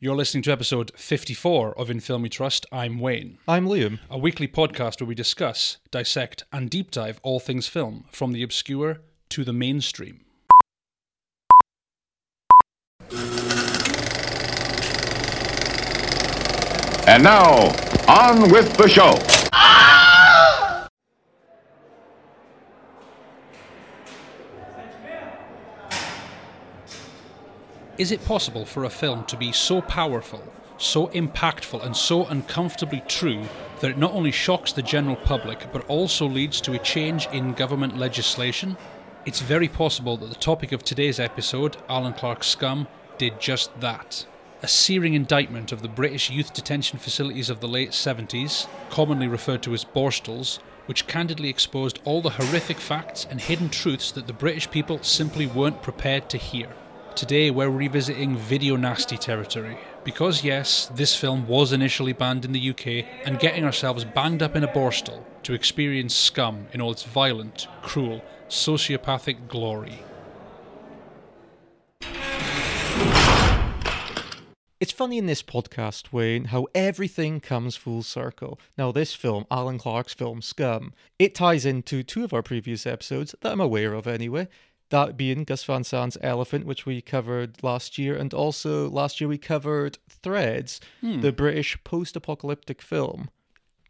You're listening to episode 54 of In Film We Trust. I'm Wayne, I'm Liam. a weekly podcast where we discuss, dissect, and deep dive all things film, from the obscure to the mainstream. And now, on with the show. Is it possible for a film to be so powerful, so impactful, and so uncomfortably true that it not only shocks the general public but also leads to a change in government legislation? It's very possible that the topic of today's episode, Alan Clarke's Scum, did just that. A searing indictment of the British youth detention facilities of the late 70s, commonly referred to as Borstals, which candidly exposed all the horrific facts and hidden truths that the British people simply weren't prepared to hear. Today we're revisiting video nasty territory. Because, yes, this film was initially banned in the UK, and getting ourselves banged up in a borstal to experience scum in all its violent, cruel, sociopathic glory. It's funny in this podcast, Wayne, how everything comes full circle. Now, this film, Alan Clarke's film Scum, it ties into two of our previous episodes that I'm aware of anyway. That being Gus Van Sant's Elephant, which we covered last year, and also last year we covered Threads, hmm. the British post apocalyptic film.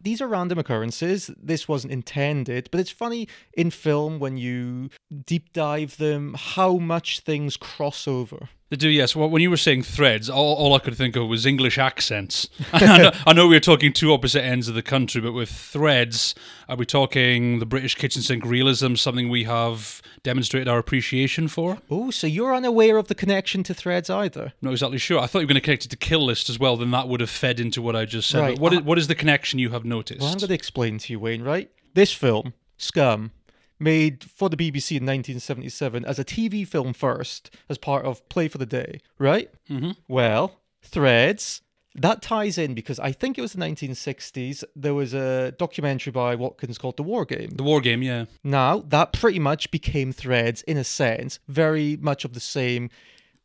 These are random occurrences. This wasn't intended, but it's funny in film when you deep dive them how much things cross over. They do, yes. Well, when you were saying threads, all, all I could think of was English accents. I, know, I know we were talking two opposite ends of the country, but with threads, are we talking the British kitchen sink realism, something we have demonstrated our appreciation for? Oh, so you're unaware of the connection to threads either? Not exactly sure. I thought you were going to connect it to Kill List as well, then that would have fed into what I just said. Right. But what is, Uh, what is the connection you have noticed? Well, I'm going to explain to you, Wayne, right? This film, Scum, made for the BBC in 1977 as a TV film first, as part of Play for the Day, right? Mm-hmm. Well, Threads. That ties in because I think it was the 1960s. There was a documentary by Watkins called The War Game. the war game, yeah. Now, that pretty much became Threads in a sense, very much of the same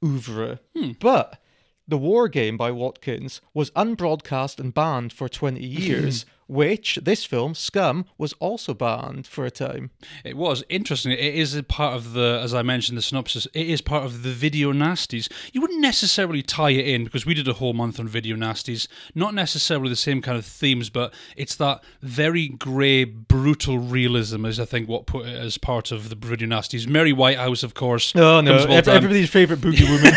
oeuvre. But the War Game by Watkins was unbroadcast and banned for 20 years, which this film, Scum, was also banned for a time. It was interesting. It is a part of the, as I mentioned, the synopsis. It is part of the video nasties. You wouldn't necessarily tie it in because we did a whole month on video nasties. Not necessarily the same kind of themes, but it's that very grey, brutal realism. Is I think what put it as part of the video nasties. Mary Whitehouse, of course. Oh no, well ev- everybody's favorite boogie woman.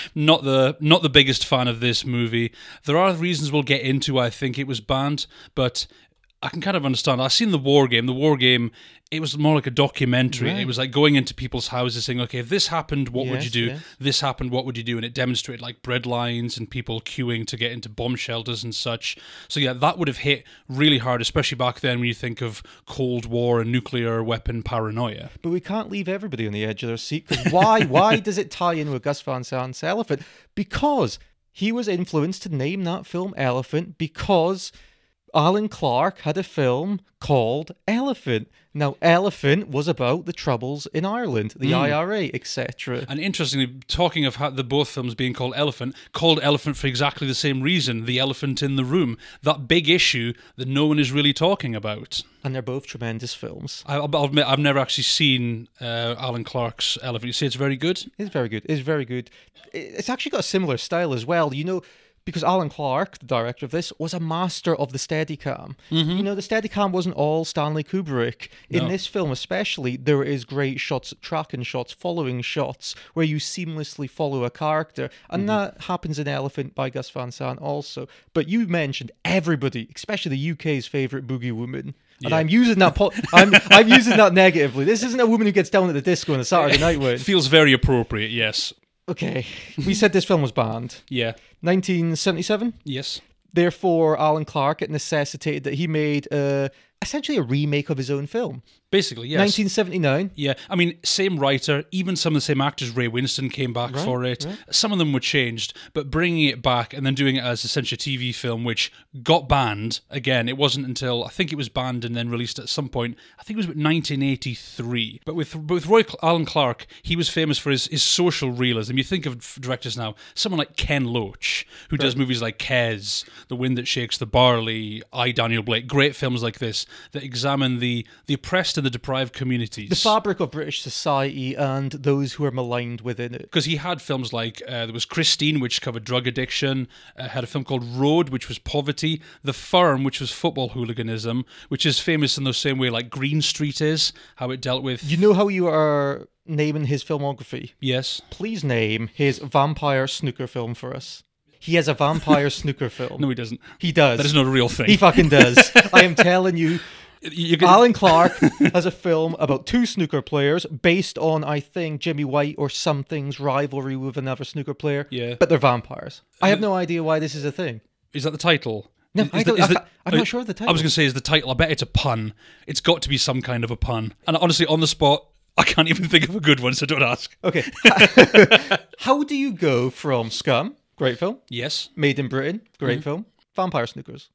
not the not the biggest fan of this movie. There are reasons we'll get into. why I think it was banned, but I can kind of understand. I've seen the War Game. The War Game. It was more like a documentary. It was like going into people's houses, saying, "Okay, if this happened, what would you do? yes. This happened, what would you do?" And it demonstrated like bread lines and people queuing to get into bomb shelters and such. So yeah, that would have hit really hard, especially back then when you think of Cold War and nuclear weapon paranoia. but we can't leave everybody on the edge of their seat. why? why does it tie in with Gus Van Sant's Elephant? Because he was influenced to name that film Elephant because Alan Clarke had a film called Elephant. Now, Elephant was about the troubles in Ireland, the IRA, etc. And interestingly, talking of how the both films being called Elephant, called Elephant for exactly the same reason the elephant in the room, that big issue that no one is really talking about. And they're both tremendous films. I- I'll I'll admit, I've never actually seen uh, Alan Clarke's Elephant. You say it's very good? It's very good. It's very good. It's actually got a similar style as well. You know, because Alan Clarke, the director of this, was a master of the Steadicam. Mm-hmm. You know, the Steadicam wasn't all Stanley Kubrick. In No. this film, especially, there is great shots, tracking shots, following shots, where you seamlessly follow a character, and mm-hmm. that happens in Elephant by Gus Van Sant also. But you mentioned everybody, especially the UK's favorite boogie woman. And Yeah. I'm using that. Po- I'm I'm using that negatively. This isn't a woman who gets down at the disco on a Saturday night. With Feels very appropriate, yes. Okay, we said this film was banned. Yeah. 1977. Yes. Therefore, Alan Clarke it necessitated that he made uh, essentially a remake of his own film. Basically, yes. 1979. Yeah, I mean, same writer, even some of the same actors. Ray Winstone came back for it. Some of them were changed, but bringing it back and then doing it as essentially a TV film, which got banned again. It wasn't until I think it was banned and then released at some point. I think it was about 1983. But with with Roy Alan Clarke, he was famous for his, his social realism. You think of directors now, someone like Ken Loach, who does movies like Kes, The Wind That Shakes the Barley, I Daniel Blake, great films like this that examine the the oppressed and the deprived communities. The fabric of British society and those who are maligned within it. because he had films like uh, there was Christine, which covered drug addiction. Uh, had a film called Road, which was poverty. The Firm, which was football hooliganism, which is famous in the same way like Green Street is, how it dealt with. You know how you are naming his filmography? yes, Please name his vampire snooker film for us. He has a vampire snooker film. no, he doesn't. he does. That is not a real thing. He fucking does. I am telling you. You can- Alan Clarke has a film about two snooker players based on, I think, Jimmy White or something's rivalry with another snooker player. Yeah. But they're vampires. I have no idea why this is a thing. is that the title? No, Is I don't- is I the- ca- I'm not sure of the title. I was going to say, is the title? I bet it's a pun. It's got to be some kind of a pun. And honestly, on the spot, I can't even think of a good one, so don't ask. Okay. How do you go from Scum, great film, Yes, Made in Britain, great Mm-hmm. film, Vampire Snookers?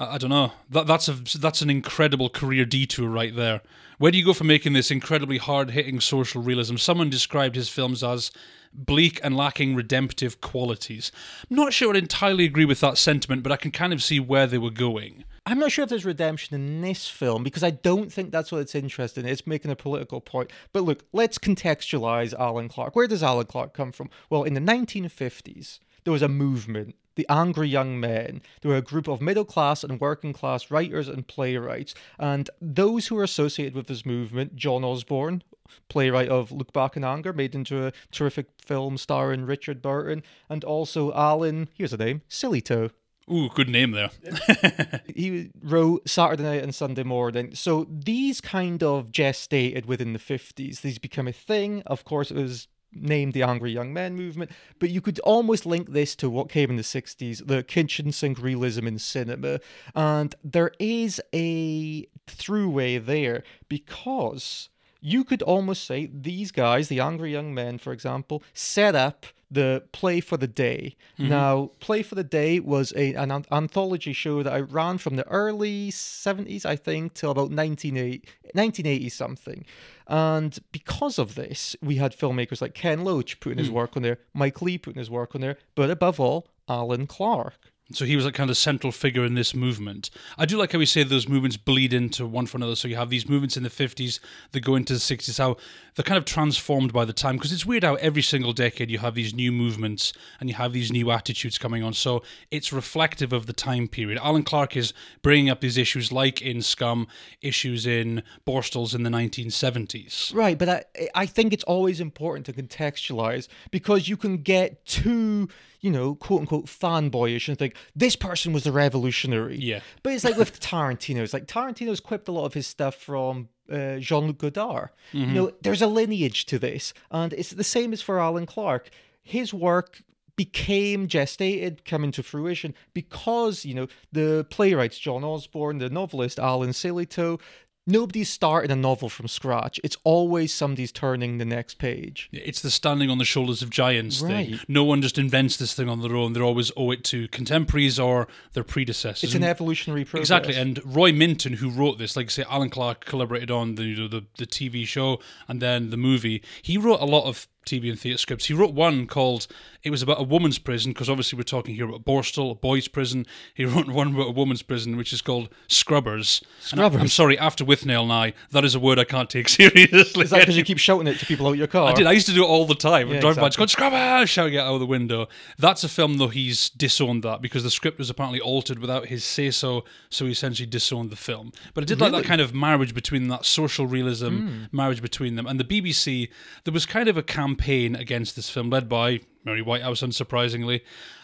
I, I don't know. That that's a that's an incredible career detour right there. Where do you go from making this incredibly hard hitting social realism? Someone described his films as bleak and lacking redemptive qualities. I'm not sure I entirely agree with that sentiment, but I can kind of see where they were going. I'm not sure if there's redemption in this film because I don't think that's what it's interested in. It's making a political point. But look, let's contextualize Alan Clarke. Where does Alan Clarke come from? Well, in the 1950s, there was a movement, the Angry Young Men. They were a group of middle class and working class writers and playwrights. And those who were associated with this movement, John Osborne, playwright of Look Back in Anger, made into a terrific film starring Richard Burton, and also Alan, here's a name, Sillitoe Ooh, good name there. he wrote Saturday Night and Sunday Morning. So these kind of gestated within the 50s. These become a thing. Of course, it was named the Angry Young Men movement, but you could almost link this to what came in the 60s, the kitchen sink realism in cinema. And there is a throughway there because you could almost say these guys, the Angry Young Men, for example, set up the Play for the Day. Mm-hmm. Now, Play for the Day was a, an an- anthology show that I ran from the early 70s, I think, till about 1980, 1980 something. And because of this, we had filmmakers like Ken Loach putting his hmm. work on there, Mike Leigh putting his work on there, but above all, Alan Clarke. So he was a kind of central figure in this movement. I do like how we say those movements bleed into one for another. So you have these movements in the 50s that go into the 60s, how they're kind of transformed by the time. Because it's weird how every single decade you have these new movements and you have these new attitudes coming on. So it's reflective of the time period. Alan Clarke is bringing up these issues like in Scum, issues in Borstals in the 1970s. Right, but I I think it's always important to contextualize because you can get too, you know, quote unquote fanboyish and think this person was a revolutionary. Yeah. But it's like with Tarantino. It's like Tarantino's quipped a lot of his stuff from uh, Jean Luc Godard. You know, there's a lineage to this, and it's the same as for Alan Clarke. His work became gestated, coming to fruition because you know the playwrights John Osborne, the novelist Alan Sillitoe. Nobody's starting a novel from scratch. It's always somebody's turning the next page. It's the standing on the shoulders of giants thing. No one just invents this thing on their own. They always owe it to contemporaries or their predecessors. It's an And- evolutionary process. Exactly, and Roy Minton, who wrote this, like say Alan Clarke collaborated on the you know, the the TV show and then the movie. He wrote a lot of TV and theatre scripts. He wrote one called it was about a woman's prison because obviously we're talking here about Borstal, a boys' prison. He wrote one about a woman's prison which is called Scrubbers. And I- I'm sorry, after Withnail and I, that is a word I can't take seriously. Is that because you keep shouting it to people out your car? I did. I used to do it all the time. Yeah, driving by, just exactly. going Scrubber, shouting it out of the window. That's a film though. He's disowned that because the script was apparently altered without his say so. So he essentially disowned the film. But I did like that kind of marriage between that social realism hmm. marriage between them and the BBC. There was kind of a campaign against this film led by Mary Whitehouse, unsurprisingly.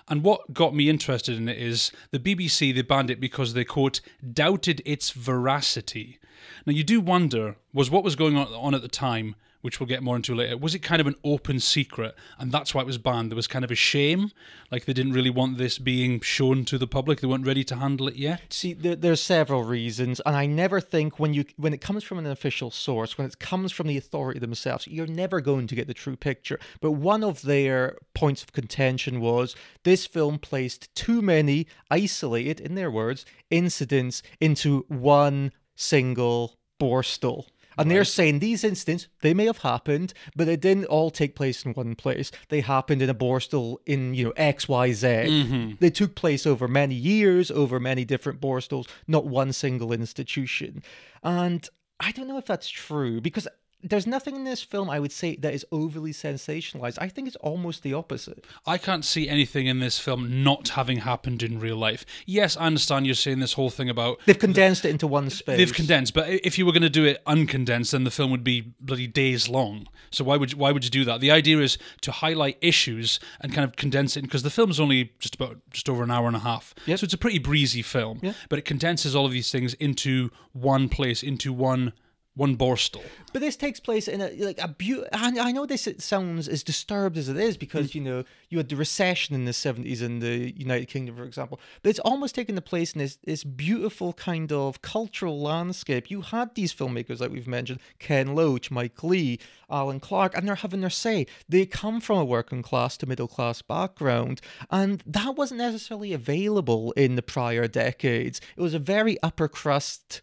And what got me interested in it is the BBC, they banned it because they, quote, doubted its veracity. Now, you do wonder, was what was going on, on at the time which we'll get more into later, was it kind of an open secret and that's why it was banned? There was kind of a shame, like they didn't really want this being shown to the public. They weren't ready to handle it yet. See, there, there's several reasons, and I never think when you when it comes from an official source, when it comes from the authority themselves, you're never going to get the true picture. But one of their points of contention was this film placed too many isolated, in their words, incidents into one single Borstal. And they're saying these incidents, they may have happened, but they didn't all take place in one place. They happened in a Borstal in, you know, XYZ. Mm-hmm. They took place over many years, over many different Borstals, not one single institution. And I don't know if that's true because there's nothing in this film I would say that is overly sensationalized. I think it's almost the opposite. I can't see anything in this film not having happened in real life. Yes, I understand you're saying this whole thing about They've condensed it into one space. They've condensed, but if you were going to do it uncondensed, then the film would be bloody days long. So why would you, why would you do that? The idea is to highlight issues and kind of condense it because the film's only just about just over an hour and a half. Yep. So it's a pretty breezy film, Yeah. but it condenses all of these things into one place, into one one borstal. But this takes place in a like a beautiful. I, know this it sounds as disturbed as it is because mm. you know you had the recession in the seventies in the United Kingdom, for example. But it's almost taken the place in this this beautiful kind of cultural landscape. You had these filmmakers like we've mentioned, Ken Loach, Mike Leigh, Alan Clarke, and they're having their say. They come from a working class to middle class background, and that wasn't necessarily available in the prior decades. It was a very upper crust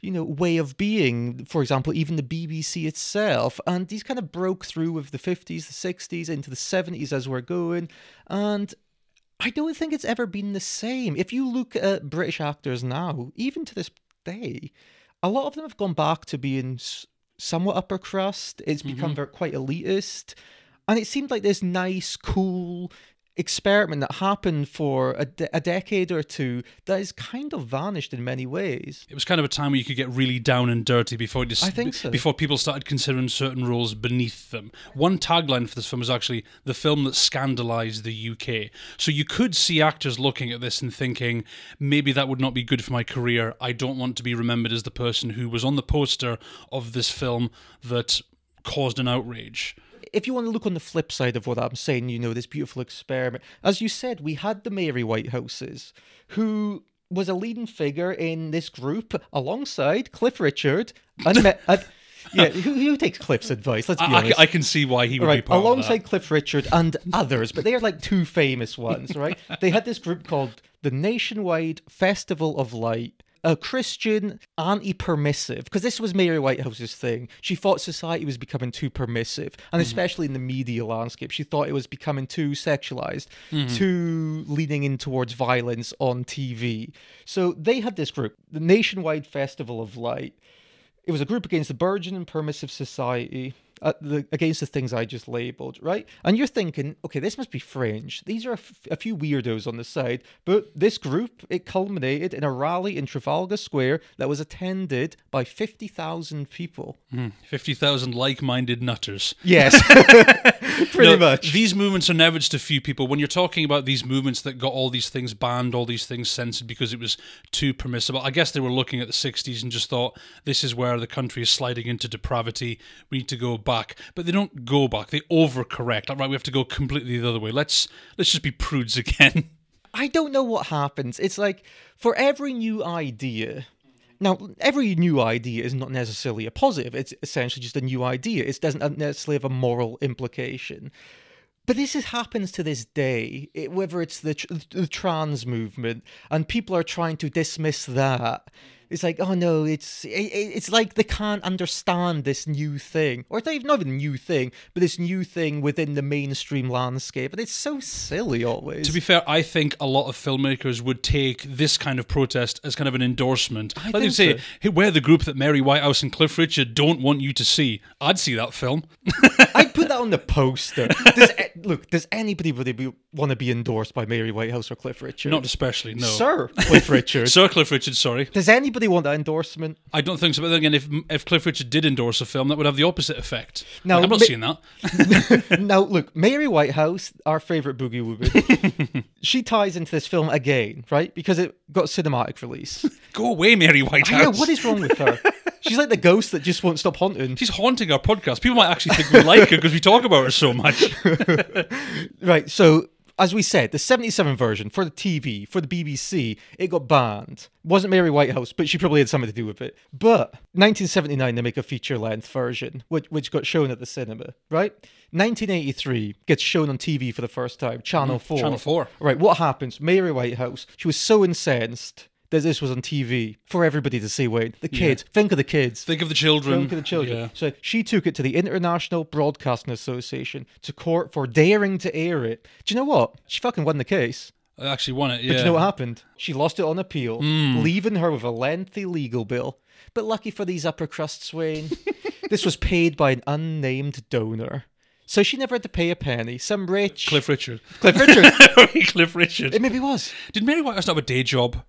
you know, way of being. For example, even the BBC itself. And these kind of broke through with the 50s, the 60s, into the 70s as we're going. And I don't think it's ever been the same. If you look at British actors now, even to this day, a lot of them have gone back to being somewhat upper crust. It's become mm-hmm. very, quite elitist. And it seemed like this nice, cool experiment that happened for a, de- a decade or two that has kind of vanished in many ways. It was kind of a time where you could get really down and dirty before just, I think so. before people started considering certain roles beneath them. One tagline for this film was actually the film that scandalized the UK. So you could see actors looking at this and thinking, maybe that would not be good for my career. I don't want to be remembered as the person who was on the poster of this film that caused an outrage. If you want to look on the flip side of what I'm saying, you know, this beautiful experiment, as you said, we had the Mary Whitehouses, who was a leading figure in this group alongside Cliff Richard. And me- uh, yeah, who, who takes Cliff's advice? Let's be I, I, honest. I can see why he would Right, be part alongside. Cliff Richard and others, but they are like two famous ones, right? they had this group called the Nationwide Festival of Light, a Christian anti-permissive, because this was Mary Whitehouse's thing. She thought society was becoming too permissive, and mm-hmm. especially in the media landscape, she thought it was becoming too sexualized, mm-hmm. too leaning in towards violence on TV. So they had this group, the Nationwide Festival of Light. It was a group against the burgeoning permissive society, Uh, the, against the things I just labeled, right? And you're thinking, okay, this must be fringe. These are a, f- a few weirdos on the side, but this group it culminated in a rally in Trafalgar Square that was attended by fifty thousand people. Hmm, 50,000 like minded nutters. Yes, pretty No, much. These movements are never just a few people. When you're talking about these movements that got all these things banned, all these things censored because it was too permissible, I guess they were looking at the 60s and just thought, this is where the country is sliding into depravity. We need to go back. But they don't go back. They overcorrect. Like, right, we have to go completely the other way. Let's let's just be prudes again. I don't know what happens. It's like for every new idea. Now, every new idea is not necessarily a positive. It's essentially just a new idea. It doesn't necessarily have a moral implication. But this is, happens to this day, it, whether it's the, tr- the trans movement, and people are trying to dismiss that. It's like, oh no, it's it, it- it's like they can't understand this new thing, or it's not even, not even a new thing, but this new thing within the mainstream landscape, and it's so silly always. to be fair, I think a lot of filmmakers would take this kind of protest as kind of an endorsement. like they say, so. hey, we're the group that Mary Whitehouse and Cliff Richard don't want you to see. I'd see that film. I'd put that on the poster. Does, look, does anybody really be, want to be endorsed by Mary Whitehouse or Cliff Richard? Not especially, no. Sir Cliff Richard. Sir Cliff Richard, sorry. Does anybody want that endorsement? I don't think so. But then again, if if Cliff Richard did endorse a film, that would have the opposite effect. No, Like, I'm not ma- seeing that. now, look, Mary Whitehouse, our favourite boogie woman, she ties into this film again, right? Because it got cinematic release. Go away, Mary I know, Whitehouse. what is wrong with her? She's like the ghost that just won't stop haunting. She's haunting our podcast. People might actually think we like her because we talk about her so much. Right, so as we said, the 77 version for the TV, for the BBC, it got banned. It Wasn't Mary Whitehouse, but she probably had something to do with it. But 1979, they make a feature length version, which, which got shown at the cinema, right? 1983 gets shown on TV for the first time, Channel mm-hmm. 4. Channel 4. Right, what happens? Mary Whitehouse, she was so incensed that this was on TV for everybody to see, Wayne. The kids, think of the kids. Think of the children. Think of the children. Yeah. So she took it to the International Broadcasting Association to court for daring to air it. Do you know what? She fucking won the case. I actually won it. Yeah. But do you know what happened? She lost it on appeal, hmm. leaving her with a lengthy legal bill. But lucky for these upper crusts, Wayne, this was paid by an unnamed donor. So she never had to pay a penny. Some rich Cliff Richard. Cliff Richard. Cliff Richard. it maybe was. Did Mary Whitehouse not have a day job?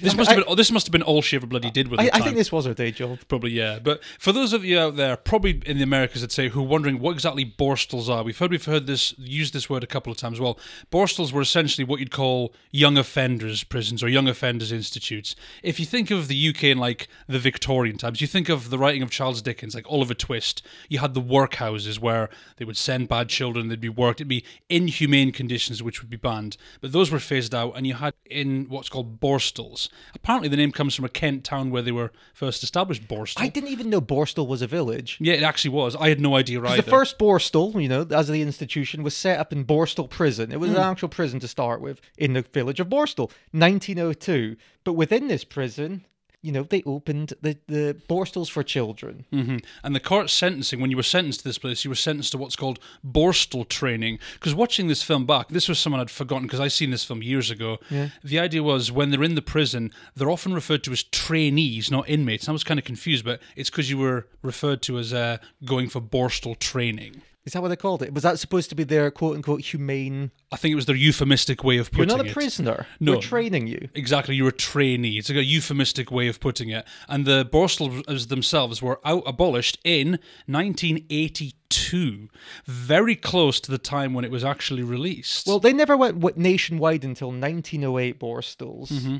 This I- must have been. Oh, this must have been all she ever bloody did with I, I think this was her day job. Probably, yeah. But for those of you out there, probably in the Americas, I'd say, who are wondering what exactly borstals are, we've heard we've heard this used this word a couple of times. Well, borstals were essentially what you'd call young offenders prisons or young offenders institutes. If you think of the UK in like the Victorian times, you think of the writing of Charles Dickens, like Oliver Twist. You had the workhouses where they would send bad children, they'd be worked, it'd be inhumane conditions which would be banned. But those were phased out, and you had in what's called borstals. Apparently, the name comes from a Kent town where they were first established. Borstal. I didn't even know Borstal was a village. Yeah, it actually was. I had no idea either. The first Borstal, you know, as the institution, was set up in Borstal Prison. It was Hmm. an actual prison to start with in the village of Borstal, 1902. But within this prison, you know, they opened the, the Borstals for children. hmm And the court sentencing, when you were sentenced to this place, you were sentenced to what's called borstal training. Because watching this film back, this was someone I'd forgotten because I seen this film years ago. Yeah. The idea was when they're in the prison, they're often referred to as trainees, not inmates. And I was kind of confused, but it's because you were referred to as uh, going for borstal training. Is that what they called it? Was that supposed to be their quote unquote humane? I think it was their euphemistic way of putting it. You're not a it. prisoner. No. We're training you. Exactly, you're a trainee. It's like a euphemistic way of putting it. And the Borstals themselves were out abolished in 1982, very close to the time when it was actually released. Well, they never went nationwide until 1908 Borstals. Mm-hmm.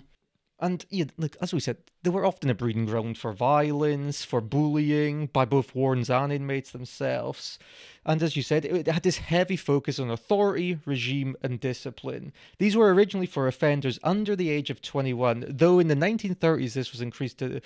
And yeah, look, as we said, they were often a breeding ground for violence, for bullying by both wardens and inmates themselves. And as you said, it had this heavy focus on authority, regime, and discipline. These were originally for offenders under the age of 21, though in the 1930s this was increased to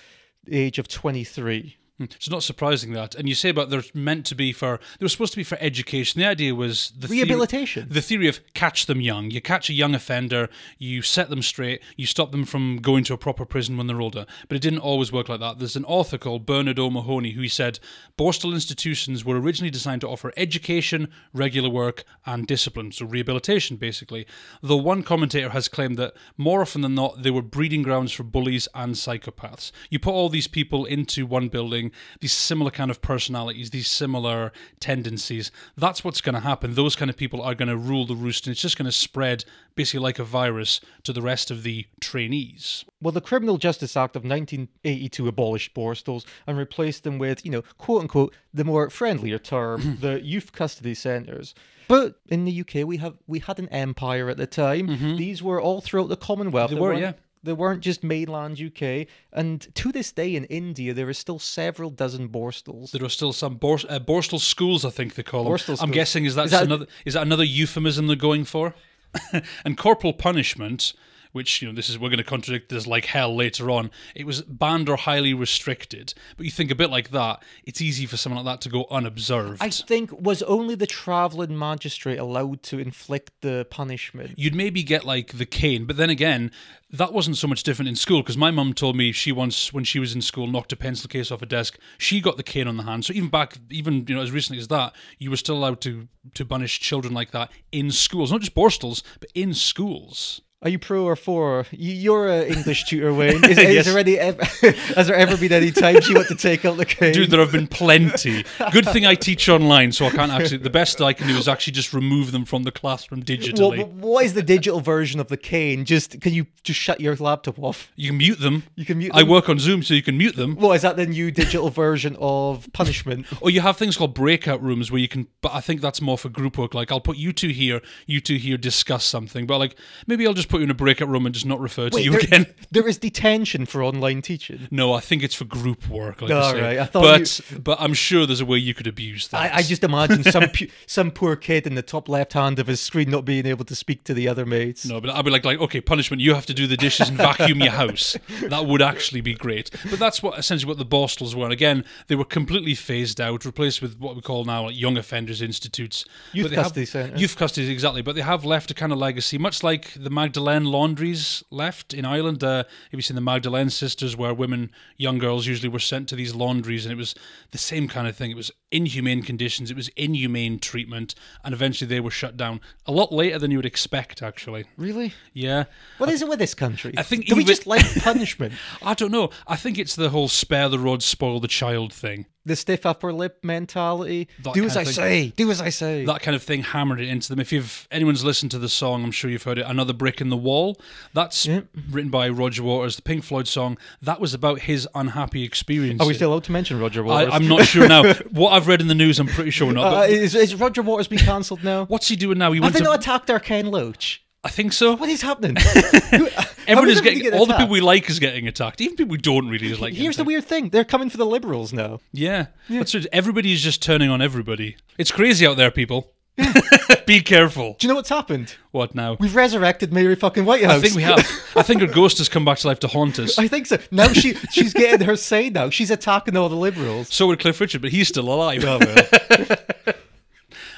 the age of 23. Hmm. it's not surprising that. And you say about they're meant to be for, they were supposed to be for education. The idea was the theory- Rehabilitation. the theory of catch them young. You catch a young offender, you set them straight, you stop them from going to a proper prison when they're older. But it didn't always work like that. There's an author called Bernard O'Mahony who said Borstal institutions were originally designed to offer education, regular work, and discipline, so rehabilitation basically. Though one commentator has claimed that more often than not, they were breeding grounds for bullies and psychopaths. You put all these people into one building, these similar kind of personalities, these similar tendencies. That's what's going to happen. Those kind of people are going to rule the roost, and it's just going to spread basically like a virus to the rest of the trainees. Well, the Criminal Justice Act of 1982 abolished Borstals and replaced them with, you know, quote unquote, the more friendlier term, the youth custody centres. But in the UK, we have we had an empire at the time. These were all throughout the Commonwealth. Mm-hmm. They were, yeah. They weren't just mainland UK. And to this day in India, there are still several dozen Borstals. There are still some Bors- uh, Borstal schools, I think they call them. Borstal I'm schools. guessing is that, Is that- another is that another euphemism they're going for? and corporal punishment, which you know this is we're going to contradict this like hell later on. It was banned or highly restricted. But you think a bit like that, it's easy for someone like that to go unobserved. I think was only the travelling magistrate allowed to inflict the punishment. You'd maybe get like the cane, but then again, that wasn't so much different in school because my mum told me she once, when she was in school, knocked a pencil case off a desk. She got the cane on the hand. So even back, even you know, as recently as that, you were still allowed to to punish children like that in schools, not just Borstals, but in schools. Are you pro or for? You- You're an English tutor, Wayne. Is, Yes. is there any? ev- Has there ever been any times you want to take out the cane? Dude, there have been plenty. Good thing I teach online, so I can't actually. The best I can do is actually just remove them from the classroom Well, digitally. wh- what is the digital version of the cane? Just can you just shut your laptop off? you can mute them. You can mute. I work on Zoom, so you can mute them. What is that? The new digital version of punishment? Or you have things called breakout rooms where you can, but I think that's more for group work. Like I'll put you two here, you two here discuss something. But like maybe I'll just put you in a breakout room and just not refer to Wait, you there, again. there is detention for online teaching. No, I think it's for group work. Like All right, I thought but but I'm sure there's a way you could abuse that. I, I just imagine some pu- some poor kid in the top left hand of his screen not being able to speak to the other mates. No, but I'd be like, like, okay, punishment. You have to do the dishes and vacuum your house. That would actually be great. But that's what essentially what the Borstals were. And again, they were completely phased out, replaced with what we call now like young offenders institutes. Youth have- custody centres. Youth custody, exactly. But they have left a kind of legacy, much like the Magdalene laundries left in Ireland. Uh, have you seen the Magdalene sisters, where women, young girls, usually were sent to these laundries, and it was the same kind of thing. It was inhumane conditions. It was inhumane treatment, and eventually they were shut down a lot later than you would expect. Actually, Really? yeah. What is it with this country? I think Do we just like punishment? I don't know. I think it's the whole spare the rod, spoil the child thing. The stiff upper lip mentality. That Do as I thing. say. Do as I say. That kind of thing hammered it into them. If you've anyone's listened to the song, I'm sure you've heard it. Another brick in the wall. That's Yep. written by Roger Waters, the Pink Floyd song. That was about his unhappy experience. Are we still allowed to mention Roger I, Waters? I'm not sure now. what I've read in the news, I'm pretty sure not. Uh, is, is Roger Waters been cancelled now? what's he doing now? He Have went they to. not attacked our Ken Loach? I think so. What is happening? Who- uh, Everyone is getting all the people we like is getting attacked. Even people we don't really like. Here's the weird thing: they're coming for the liberals now. Yeah, that's right. Everybody is just turning on everybody. It's crazy out there, people. Be careful. Do you know what's happened? What now? We've resurrected Mary fucking Whitehouse. I think we have. I think her ghost has come back to life to haunt us. I think so. Now she she's getting her say now. She's attacking all the liberals. So would Cliff Richard, but he's still alive. Oh, well.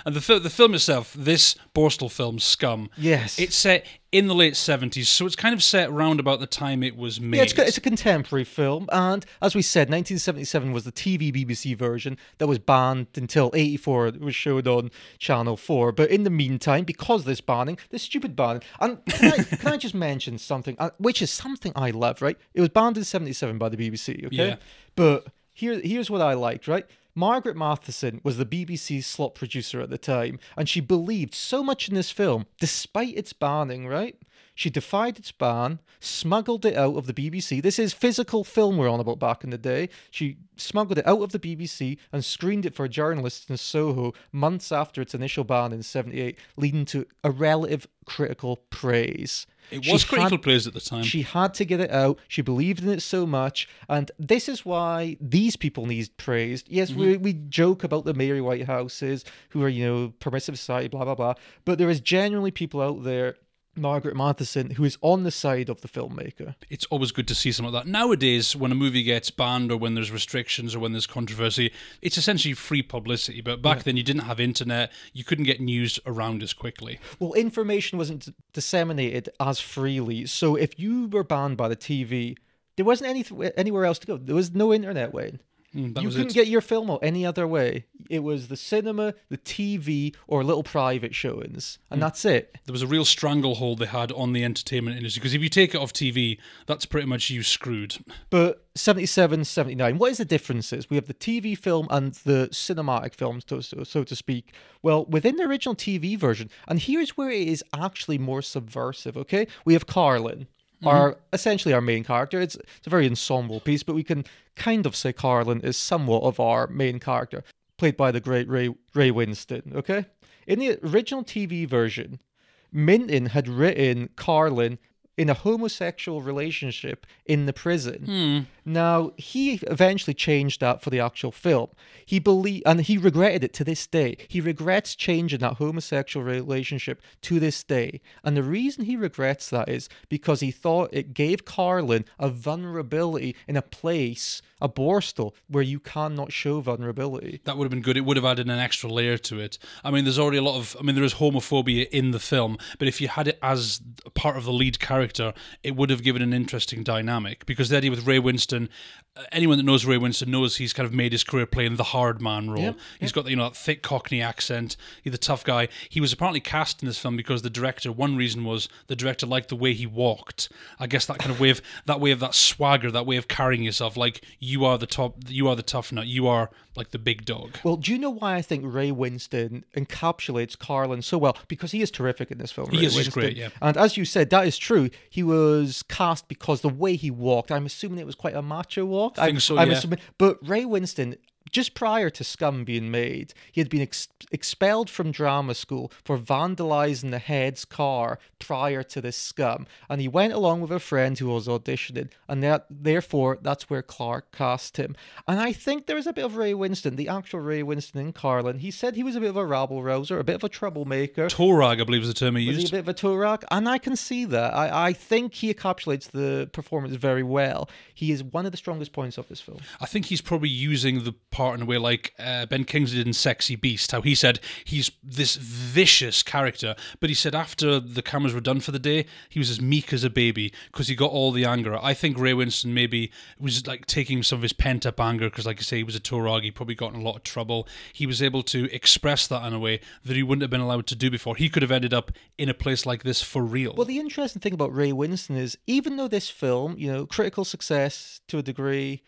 And the fil- the film itself, this Borstal film, Scum. Yes. It's set in the late seventies, so it's kind of set round about the time it was made. Yeah, it's, it's a contemporary film, and as we said, 1977 was the TV BBC version that was banned until 84. It was showed on Channel 4. But in the meantime, because of this banning, this stupid banning, and can I, can I just mention something, uh, which is something I love, right? It was banned in 77 by the BBC, okay? Yeah. But here, here's what I liked, right? Margaret Matheson was the BBC's slot producer at the time, and she believed so much in this film, despite its banning, right? She defied its ban, smuggled it out of the BBC. This is physical film we're on about back in the day. She smuggled it out of the BBC and screened it for journalists in Soho months after its initial ban in 78, leading to a relative critical praise. It She was had- critical praise at the time. she had to get it out. She believed in it so much. And this is why these people need praised. Yes, we, Mm-hmm. we joke about the Mary Whitehouses who are, you know, permissive society, blah, blah, blah. But there is genuinely people out there, Margaret Matheson, who is on the side of the filmmaker. it's always good to see something like that. Nowadays, when a movie gets banned or when there's restrictions or when there's controversy, it's essentially free publicity. But back then, you didn't have internet, you couldn't get news around as quickly. Well, information wasn't d- disseminated as freely. So if you were banned by the TV, there wasn't any, anywhere else to go. There was no internet, Wayne. Mm, you couldn't it. get your film out any other way. It was the cinema, the TV, or little private showings, and Hmm. that's it. there was a real stranglehold they had on the entertainment industry because if you take it off TV, that's pretty much you screwed. But 77, 79, what is the differences? We have the TV film and the cinematic films, so, so, so to speak. Well, within the original TV version, and here's where it is actually more subversive, okay? We have Carlin, our mm-hmm. essentially our main character. It's, it's a very ensemble piece, but we can kind of say Carlin is somewhat of our main character, played by the great Ray, Ray Winstone, okay? In the original TV version, Minton had written Carlin in a homosexual relationship in the prison. Hmm. Now, he eventually changed that for the actual film. He believed, and he regretted it to this day. He regrets changing that homosexual relationship to this day. And the reason he regrets that is because he thought it gave Carlin a vulnerability in a place, a Borstal, where you cannot show vulnerability. That would have been good. It would have added an extra layer to it. I mean, there's already a lot of. I mean, there is homophobia in the film, but if you had it as part of the lead character, it would have given an interesting dynamic. Because the idea with Ray Winstone, uh, anyone that knows Ray Winstone knows he's kind of made his career playing the hard man role. Yep, He's got you know that thick Cockney accent. He's the tough guy. He was apparently cast in this film because the director. One reason was the director liked the way he walked. I guess that kind of way of that way of that swagger, that way of carrying yourself, like you are the top, you are the tough nut, you are like the big dog. Well, do you know why I think Ray Winstone encapsulates Carlin so well? Because he is terrific in this film. He Ray is, Winstone. great, yeah. And as you said, that is true. He was cast because the way he walked, I'm assuming it was quite a macho walk. I think so, I'm yeah. assuming, but Ray Winstone just prior to Scum being made, he had been ex- expelled from drama school for vandalizing the head's car prior to this Scum, and he went along with a friend who was auditioning, and that therefore that's where Clarke cast him. And I think there is a bit of Ray Winstone, the actual Ray Winstone in Carlin. He said he was a bit of a rabble rouser, a bit of a troublemaker. Torag, I believe, is the term he Was he a bit of a Turok? And I can see that. I, I think he encapsulates the performance very well. He is one of the strongest points of this film. I think he's probably using the part in a way like uh, Ben Kingsley did in Sexy Beast, how he said he's this vicious character, but he said after the cameras were done for the day, he was as meek as a baby because he got all the anger. I think Ray Winstone maybe was like taking some of his pent up anger because, like I say, he was a Torag, he probably got in a lot of trouble. He was able to express that in a way that he wouldn't have been allowed to do before. He could have ended up in a place like this for real. Well, the interesting thing about Ray Winstone is even though this film, you know, critical success to a degree,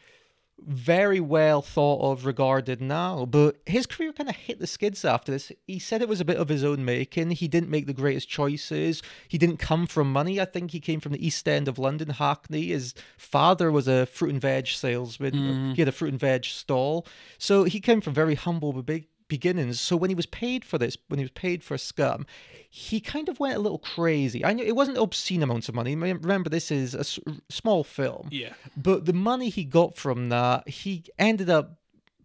very well thought of, regarded now, but his career kind of hit the skids after this. He said it was a bit of his own making. He didn't make the greatest choices. He didn't come from money. I think he came from the East End of London, Hackney. His father was a fruit and veg salesman. Mm-hmm. He had a fruit and veg stall. So he came from very humble but big beginnings. So when he was paid for this, when he was paid for Scum, he kind of went a little crazy. I know it wasn't obscene amounts of money. Remember, this is a s- small film. yeah. But the money he got from that, he ended up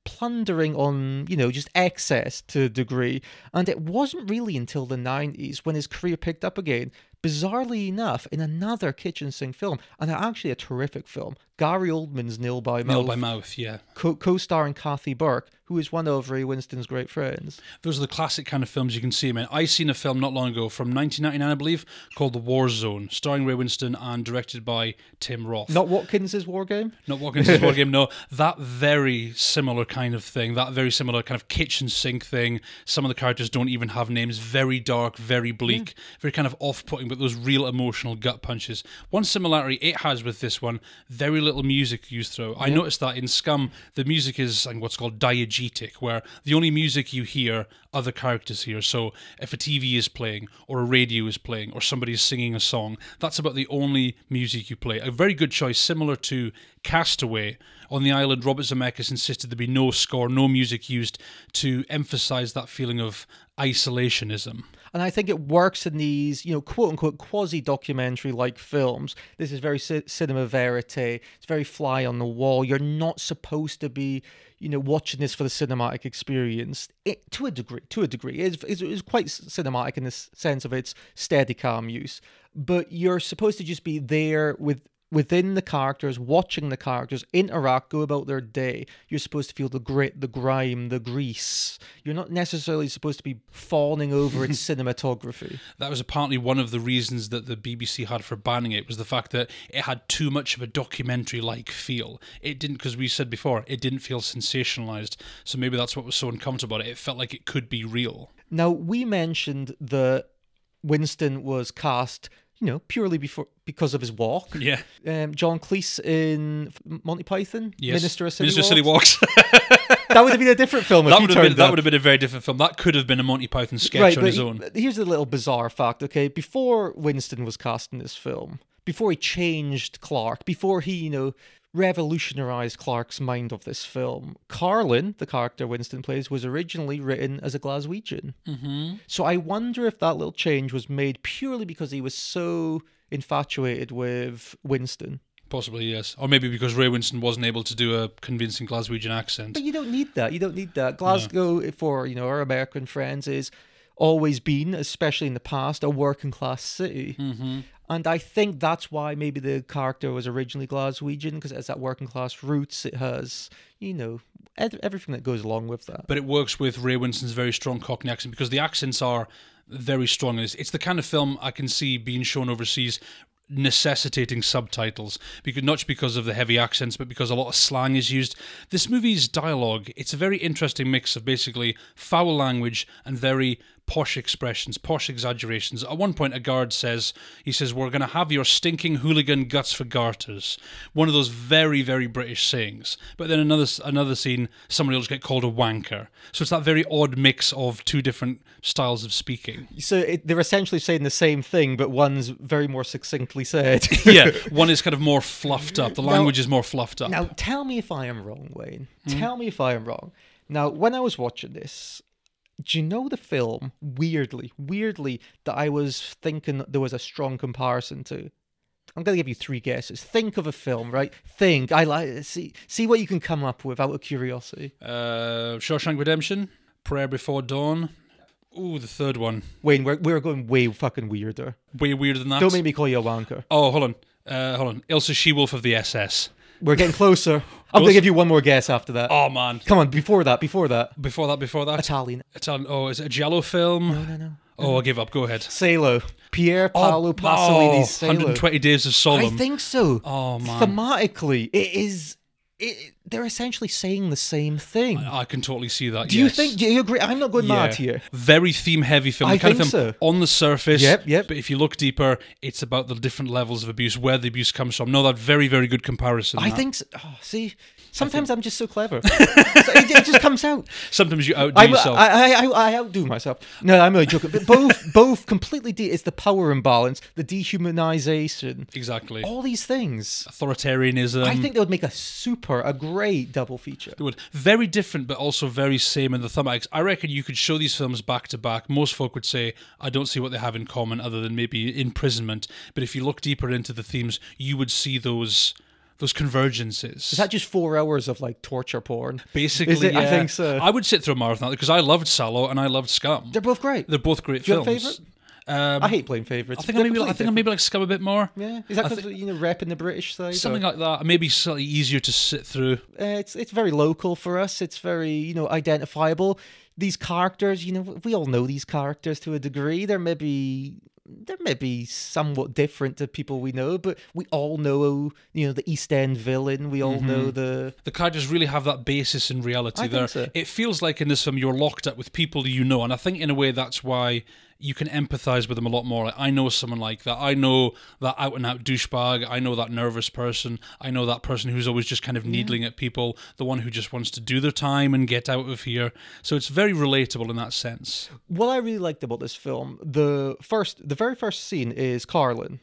plundering on, you know, just excess to a degree. And it wasn't really until the 90s when his career picked up again, bizarrely enough, in another kitchen sink film, and actually a terrific film. Gary Oldman's Nil by Mouth, Nail by mouth, yeah. co- co-starring Kathy Burke, who is one of Ray Winstone's great friends. Those are the classic kind of films you can see him in. I seen a film not long ago from 1999, I believe, called The War Zone, starring Ray Winstone and directed by Tim Roth. Not Watkins' War Game? Not Watkins's board game, no. That very similar kind of thing, that very similar kind of kitchen sink thing. Some of the characters don't even have names. Very dark, very bleak, very kind of off putting, but those real emotional gut punches. One similarity it has with this one, very little music used through. I noticed that in Scum, the music is like what's called diegetic, where the only music you hear the characters here. So if a TV is playing, or a radio is playing, or somebody's singing a song, that's about the only music you play. A very good choice, similar to Castaway. On the island, Robert Zemeckis insisted there be no score, no music used to emphasize that feeling of isolationism. And I think it works in these, you know, quote unquote quasi documentary like films. This is very ci- cinema verite. It's very fly on the wall. You're not supposed to be, you know, watching this for the cinematic experience. It, to a degree, to a degree, it's, it's, it's quite cinematic in the sense of its steadicam use. But you're supposed to just be there with within the characters, watching the characters interact, go about their day. You're supposed to feel the grit, the grime, the grease. You're not necessarily supposed to be fawning over its cinematography. That was apparently one of the reasons that the BBC had for banning it was the fact that it had too much of a documentary-like feel. It didn't, because we said before, it didn't feel sensationalized. So maybe that's what was so uncomfortable about it. It felt like it could be real. Now we mentioned that Winstone was cast, you know, purely before because of his walk. Yeah. Um, John Cleese in Monty Python, Yes. Ministry of Silly Ministry of Silly Walks. That would have been a different film if that he would have been that would have been a very different film. That could have been a Monty Python sketch right, on his he- own. here's a little bizarre fact. Okay, before Winstone was cast in this film, before he changed Clarke, before he, you know, revolutionized Clarke's mind of this film, Carlin, the character Winstone plays, was originally written as a Glaswegian. Mm-hmm. So I wonder if that little change was made purely because he was so infatuated with Winstone. Possibly, yes. Or maybe because Ray Winstone wasn't able to do a convincing Glaswegian accent. But you don't need that. You don't need that. Glasgow, for you know our American friends, is always been, especially in the past, a working class city. Mm-hmm. And I think that's why maybe the character was originally Glaswegian because it has that working class roots. It has, you know, everything that goes along with that. but it works with Ray Winstone's very strong Cockney accent because the accents are very strong. It's, it's the kind of film I can see being shown overseas necessitating subtitles because not just because of the heavy accents but because a lot of slang is used this movie's dialogue it's a very interesting mix of basically foul language and very posh expressions, posh exaggerations. At one point, a guard says, "He says we're going to have your stinking hooligan guts for garters." One of those very, very British sayings. But then another another scene, somebody will get called a wanker. So it's that very odd mix of two different styles of speaking. So it, they're essentially saying the same thing, but one's very more succinctly said. yeah, one is kind of more fluffed up. The language is more fluffed up. Now, tell me if I am wrong, Wayne. Hmm? Tell me if I am wrong. Now, when I was watching this, do you know the film, weirdly, weirdly, that I was thinking there was a strong comparison to? I'm going to give you three guesses. Think of a film, right? Think. I like see see what you can come up with out of curiosity. Uh, Shawshank Redemption, Prayer Before Dawn. Ooh, the third one. Wayne, we're, we're going way fucking weirder. Way weirder than that. Don't make me call you a wanker. Oh, hold on. Uh, hold on. Ilsa She-Wolf of the SS. We're getting closer. I'm going to give you one more guess after that. Oh man. Come on, before that, before that. Before that, before that. Italian. Italian. Oh, is it a Giallo film? No, no, no. Oh, I'll give up. Go ahead. Salo. Pier oh, Paolo oh, Pasolini's Salo. 120 Days of Sodom. I think so. Oh, man. Thematically, it is. It, they're essentially saying the same thing. I can totally see that. do you think? Do you agree? I'm not going mad here. Very theme heavy film. I kind think of film so. on the surface. Yep, yep. But if you look deeper, it's about the different levels of abuse, where the abuse comes from. No, that very, very good comparison. I that. think. So. Oh, see, sometimes I'm just so clever. So it, it just comes out. sometimes you outdo I, yourself. I, I, I, I outdo myself. No, I'm only joking. But both, both completely. De- it's the power imbalance, the dehumanization, exactly. all these things. Authoritarianism. I think they would make a super, a great double feature. It would. Very different, but also very same in the thematics. I reckon you could show these films back to back. Most folk would say, I don't see what they have in common other than maybe imprisonment. But if you look deeper into the themes, you would see those those convergences. Is that just four hours of like torture porn? Basically, it? I think so. I would sit through a marathon because I loved Salò and I loved Scum. They're both great. They're both great Do you have a favourite? Um, I hate playing favourites. I think I maybe I think I maybe like Scum a bit more. Yeah, is that because you know rep in the British side? Something or- like that. Maybe slightly easier to sit through. uh, it's it's very local for us. It's very you know identifiable. These characters, you know, we all know these characters to a degree. They're maybe they're maybe somewhat different to people we know, but we all know you know the East End villain. We all know mm-hmm. the The characters really have that basis in reality. I think so. It feels like in this film you're locked up with people you know, and I think in a way that's why you can empathize with them a lot more. Like, I know someone like that. I know that out and out douchebag. I know that nervous person. I know that person who's always just kind of needling at people. The one who just wants to do their time and get out of here. So it's very relatable in that sense. what I really liked about this film, the first, the very first scene is Carlin,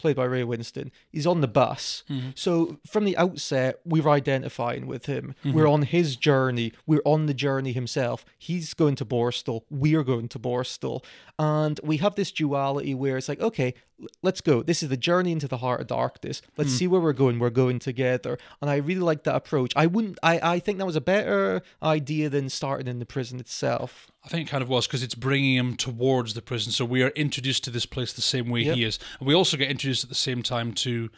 played by Ray Winstone. He's on the bus, mm-hmm. so from the outset, we're identifying with him. Mm-hmm. We're on his journey. We're on the journey himself. He's going to Borstal. We're going to Borstal, and we have this duality where it's like, okay, let's go. This is the journey into the heart of darkness. Let's hmm. see where we're going. We're going together, and I really like that approach. I wouldn't. I I think that was a better idea than starting in the prison itself. I think it kind of was because it's bringing him towards the prison. So we are introduced to this place the same way Yep. he is. And we also get introduced at the same time to,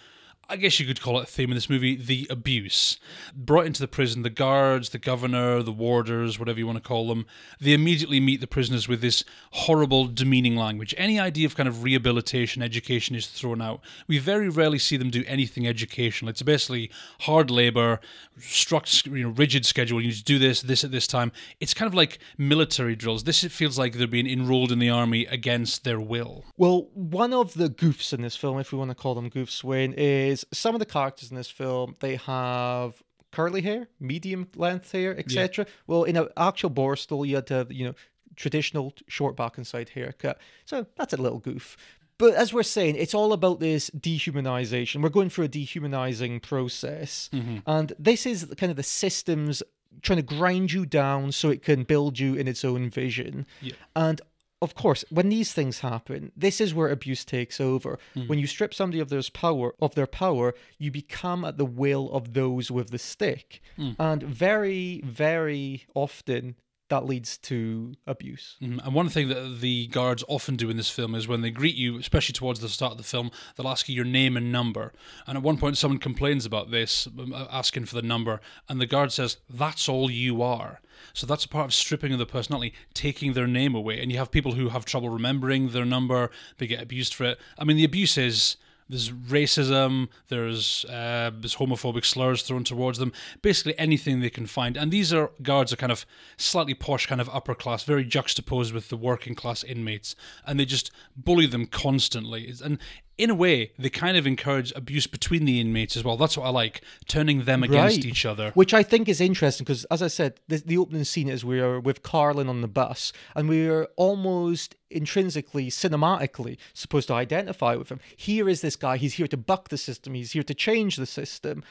I guess you could call it a theme in this movie, the abuse. Brought into the prison, the guards, the governor, the warders, whatever you want to call them, they immediately meet the prisoners with this horrible, demeaning language. Any idea of kind of rehabilitation, education is thrown out. We very rarely see them do anything educational. It's basically hard labor, struct, you know, rigid schedule. You need to do this, this at this time. It's kind of like military drills. This it feels like they're being enrolled in the army against their will. Well, one of the goofs in this film, if we want to call them goofs, Wayne, is some of the characters in this film, they have curly hair, medium length hair, etc. Well, in an actual Borstal, you had to have, you know, traditional short back and side haircut. So that's a little goof. But as we're saying, it's all about this dehumanization. We're going through a dehumanizing process. Mm-hmm. And this is kind of the systems trying to grind you down so it can build you in its own vision. Yeah. And of course, when these things happen, this is where abuse takes over. When you strip somebody of their power, of their power, you become at the will of those with the stick, and very, very often that leads to abuse. Mm, And one thing that the guards often do in this film is when they greet you, especially towards the start of the film, they'll ask you your name and number. And at one point, someone complains about this, asking for the number, and the guard says, That's all you are. So that's a part of stripping of the personality, taking their name away. And you have people who have trouble remembering their number, they get abused for it. I mean, the abuse is there's racism, there's uh, there's homophobic slurs thrown towards them, basically anything they can find. And these are guards are kind of slightly posh, kind of upper class, very juxtaposed with the working class inmates, and they just bully them constantly. And in a way, they kind of encourage abuse between the inmates as well. That's what I like, turning them against Right. each other. Which I think is interesting because, as I said, the, the opening scene is we are with Carlin on the bus, and we are almost intrinsically, cinematically supposed to identify with him. Here is this guy. He's here to buck the system. He's here to change the system.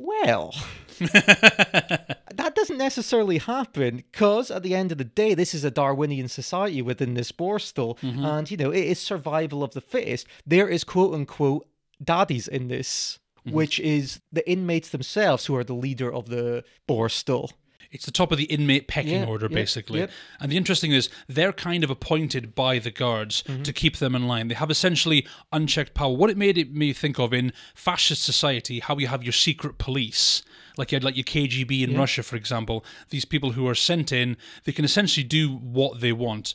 Well, that doesn't necessarily happen because at the end of the day, this is a Darwinian society within this Borstal, mm-hmm. and you know it is survival of the fittest. There is quote unquote daddies in this, mm-hmm. which is the inmates themselves who are the leader of the Borstal. It's the top of the inmate pecking Yeah, order, basically. And the interesting is, they're kind of appointed by the guards Mm-hmm. to keep them in line. They have essentially unchecked power. What it made it me think of in fascist society, how you have your secret police, like you had like your KGB in Russia, for example. These people who are sent in, they can essentially do what they want.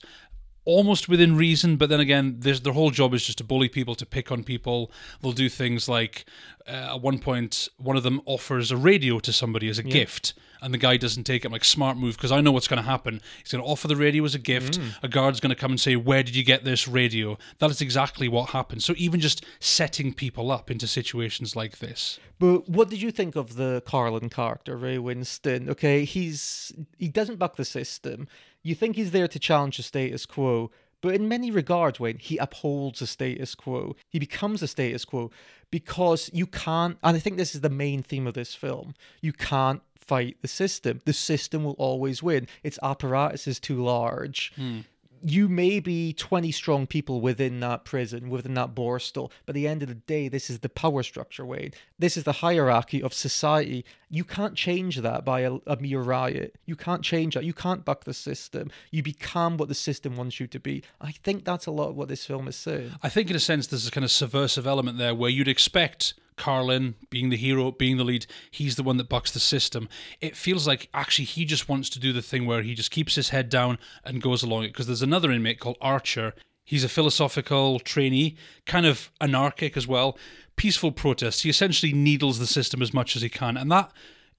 Almost within reason, but then again, their whole job is just to bully people, to pick on people. They'll do things like, uh, at one point, one of them offers a radio to somebody as a gift, and the guy doesn't take it. I'm like, smart move, because I know what's going to happen. He's going to offer the radio as a gift. A guard's going to come and say, Where did you get this radio? That is exactly what happened. So even just setting people up into situations like this. But what did you think of the Carlin character, Ray Winstone? Okay, he's he doesn't buck the system. You think he's there to challenge the status quo, but in many regards, Wayne, he upholds the status quo. He becomes the status quo because you can't. And I think this is the main theme of this film. You can't fight the system. The system will always win. Its apparatus is too large hmm. You may be 20 strong people within that prison, within that borstal, but at the end of the day, this is the power structure, Wade. This is the hierarchy of society. You can't change that by a, a mere riot. You can't change that. You can't buck the system. You become what the system wants you to be. I think that's a lot of what this film is saying. I think, in a sense, there's a kind of subversive element there where you'd expect Carlin being the hero, being the lead, he's the one that bucks the system. It feels like actually he just wants to do the thing where he just keeps his head down and goes along it. Because there's another inmate called Archer. He's a philosophical trainee, kind of anarchic as well. Peaceful protest. He essentially needles the system as much as he can. And that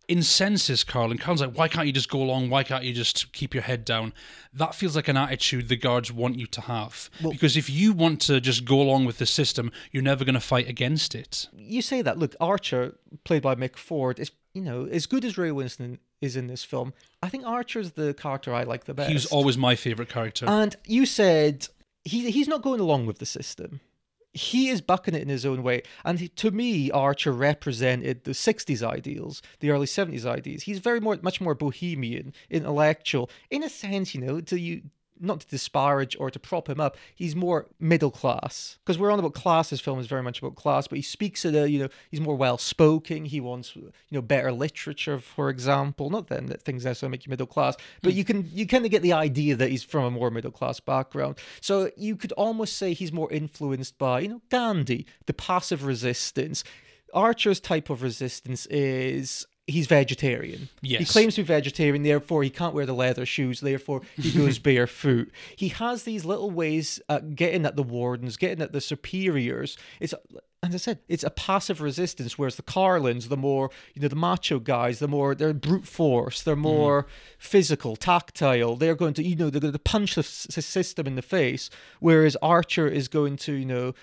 incenses Carlin. Carlin's like, why can't you just go along? Why can't you just keep your head down? That feels like an attitude the guards want you to have. because if you want to just go along with the system, you're never going to fight against it. You say that. Look, Archer, played by Mick Ford, is, you know, as good as Ray Winstone is in this film, I think Archer's the character I like the best. He was always my favorite character. And you said he he's not going along with the system. He is bucking it in his own way. And he, to me, Archer represented the 60s ideals, the early 70s ideals. He's very more, much more bohemian, intellectual. In a sense, you know, to you, not to disparage or to prop him up, he's more middle class. Because we're on about class, this film is very much about class, but he speaks at a, you know, he's more well spoken. He wants, you know, better literature, for example. Not then that things necessarily make you middle class, but hmm. you can, you kind of get the idea that he's from a more middle class background. So you could almost say he's more influenced by, you know, Gandhi, the passive resistance. Archer's type of resistance is he's vegetarian. Yes. He claims to be vegetarian, therefore he can't wear the leather shoes, therefore he goes barefoot. He has these little ways at getting at the wardens, getting at the superiors. It's as I said, it's a passive resistance, whereas the Carlins, the more, you know, the macho guys, the more they're brute force, they're mm. more physical, tactile. They're going to, you know, they're going to punch the system in the face, whereas Archer is going to, you know,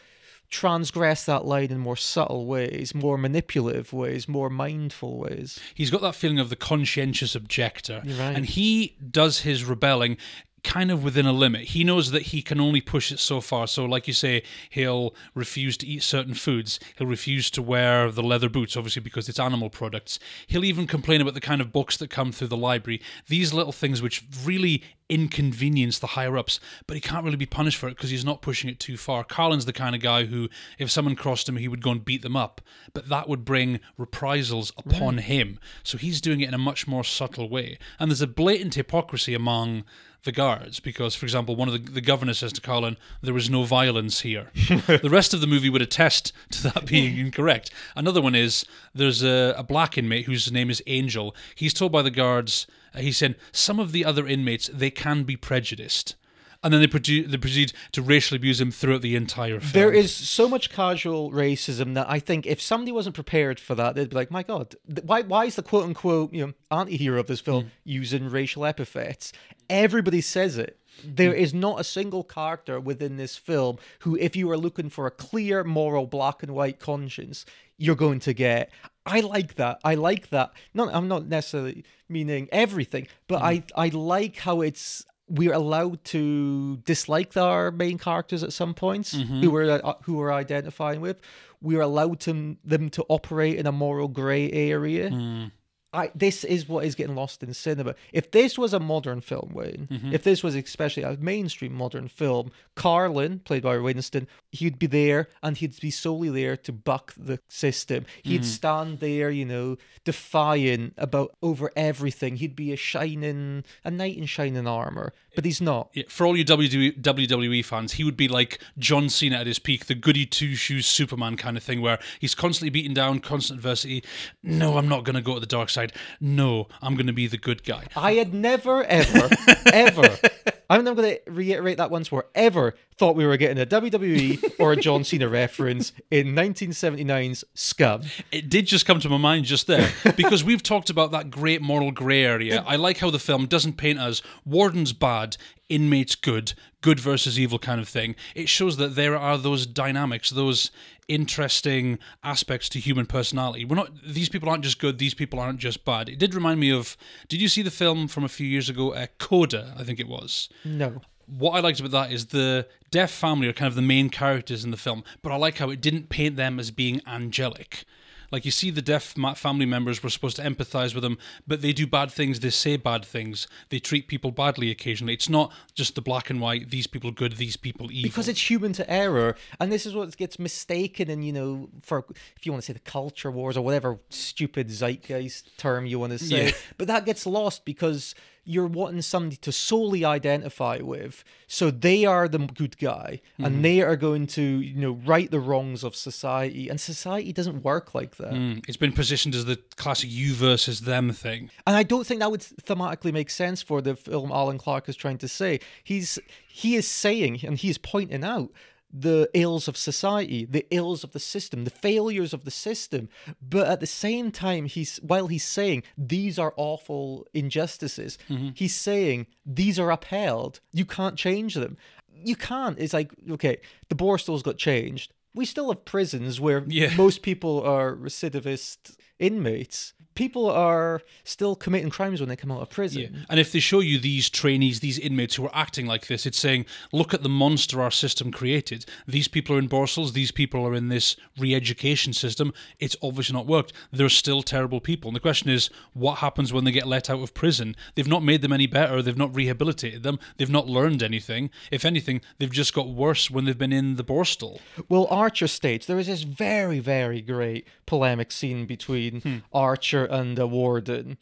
transgress that line in more subtle ways, more manipulative ways, more mindful ways. He's got that feeling of the conscientious objector. Right. And he does his rebelling kind of within a limit. He knows that he can only push it so far. So, like you say, he'll refuse to eat certain foods. He'll refuse to wear the leather boots, obviously, because it's animal products. He'll even complain about the kind of books that come through the library. These little things which really inconvenience the higher ups, but he can't really be punished for it because he's not pushing it too far. Carlin's the kind of guy who, if someone crossed him, he would go and beat them up, but that would bring reprisals upon him. So he's doing it in a much more subtle way. And there's a blatant hypocrisy among the guards because, for example, one of the, the governor says to Carlin, There is no violence here. the rest of the movie would attest to that being incorrect. Another one is there's a, a black inmate whose name is Angel. He's told by the guards, uh, he's saying, Some of the other inmates, they can be prejudiced. And then they, produ- they proceed to racially abuse him throughout the entire film. There is so much casual racism that I think if somebody wasn't prepared for that, they'd be like, "My God, why? Why is the quote unquote you know anti-hero of this film mm. using racial epithets?" Everybody says it. There mm. is not a single character within this film who, if you are looking for a clear moral black and white conscience, you're going to get. I like that. I like that. Not, I'm not necessarily meaning everything, but mm. I, I like how it's we're allowed to dislike our main characters at some points who mm-hmm. we're uh, uh, who we're identifying with. We're allowed to them to operate in a moral grey area. Mm. I this is what is getting lost in cinema. If this was a modern film, Wayne, mm-hmm. if this was especially a mainstream modern film, Carlin, played by Winstone, he'd be there and he'd be solely there to buck the system. He'd mm-hmm. stand there, you know, defiant about over everything. He'd be a shining, a knight in shining armor, but he's not. Yeah, for all you WWE, WWE fans, he would be like John Cena at his peak, the goody two shoes Superman kind of thing, where he's constantly beaten down, constant adversity. No, I'm not going to go to the dark side. No, I'm going to be the good guy. I had never, ever, ever. I'm not going to reiterate that once more. Ever thought we were getting a WWE or a John Cena reference in 1979's Scum. It did just come to my mind just there because we've talked about that great moral grey area. I like how the film doesn't paint us wardens bad, inmates good, good versus evil kind of thing. It shows that there are those dynamics, those interesting aspects to human personality. We're not these people aren't just good, these people aren't just bad. It did remind me of did you see the film from a few years ago, uh, Coda, I think it was. No. What I liked about that is the deaf family are kind of the main characters in the film, but I like how it didn't paint them as being angelic. Like you see, the deaf family members were supposed to empathize with them, but they do bad things. They say bad things. They treat people badly occasionally. It's not just the black and white. These people good. These people evil. Because it's human to error, and this is what gets mistaken, and you know, for if you want to say the culture wars or whatever stupid zeitgeist term you want to say, Yeah. but that gets lost because you're wanting somebody to solely identify with, so they are the good guy, Mm-hmm. and they are going to you know right the wrongs of society, and society doesn't work like that. Mm, it's been positioned as the classic you versus them thing. And I don't think that would thematically make sense for the film Alan Clarke is trying to say. He's he is saying and he is pointing out the ills of society, the ills of the system, the failures of the system. But at the same time, he's while he's saying these are awful injustices, mm-hmm. he's saying these are upheld. You can't change them. You can't. It's like okay, the Borstal's got changed. We still have prisons where Yeah. most people are recidivist inmates. People are still committing crimes when they come out of prison. Yeah. And if they show you these trainees, these inmates who are acting like this, it's saying, look at the monster our system created. These people are in Borstals, these people are in this re education system. It's obviously not worked. They're still terrible people. And the question is, what happens when they get let out of prison? They've not made them any better, they've not rehabilitated them, they've not learned anything. If anything, they've just got worse when they've been in the Borstal. Well, Archer states there is this very, very great polemic scene between Hmm. Archer and the warden.